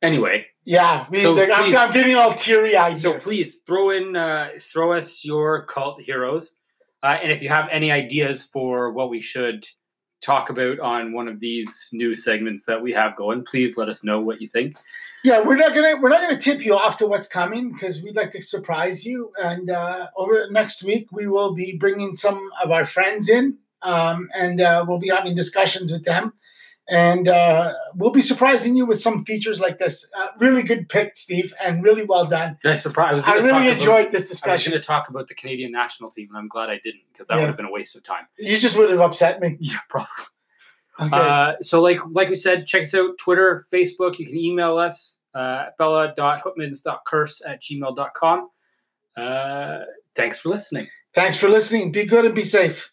Anyway, yeah, I mean, So like, I'm, please- I'm getting all teary eyed. so please throw in uh, throw us your cult heroes, uh, and if you have any ideas for what we should talk about on one of these new segments that we have going, please let us know what you think. Yeah, we're not gonna we're not gonna tip you off to what's coming because we'd like to surprise you. And uh, over the next week, we will be bringing some of our friends in, um, and uh, we'll be having discussions with them. And uh, we'll be surprising you with some features like this. Uh, really good pick, Steve, and really well done. I surprised. I, I really talk about- enjoyed this I was discussion. going to talk about the Canadian national team, and I'm glad I didn't because that Yeah. would have been a waste of time. You just would have upset me. Yeah, probably. Okay. Uh, so, like like we said, check us out Twitter, Facebook. You can email us uh, bella.hootmans.curse at gmail.com. Uh, thanks for listening. Thanks for listening. Be good and be safe.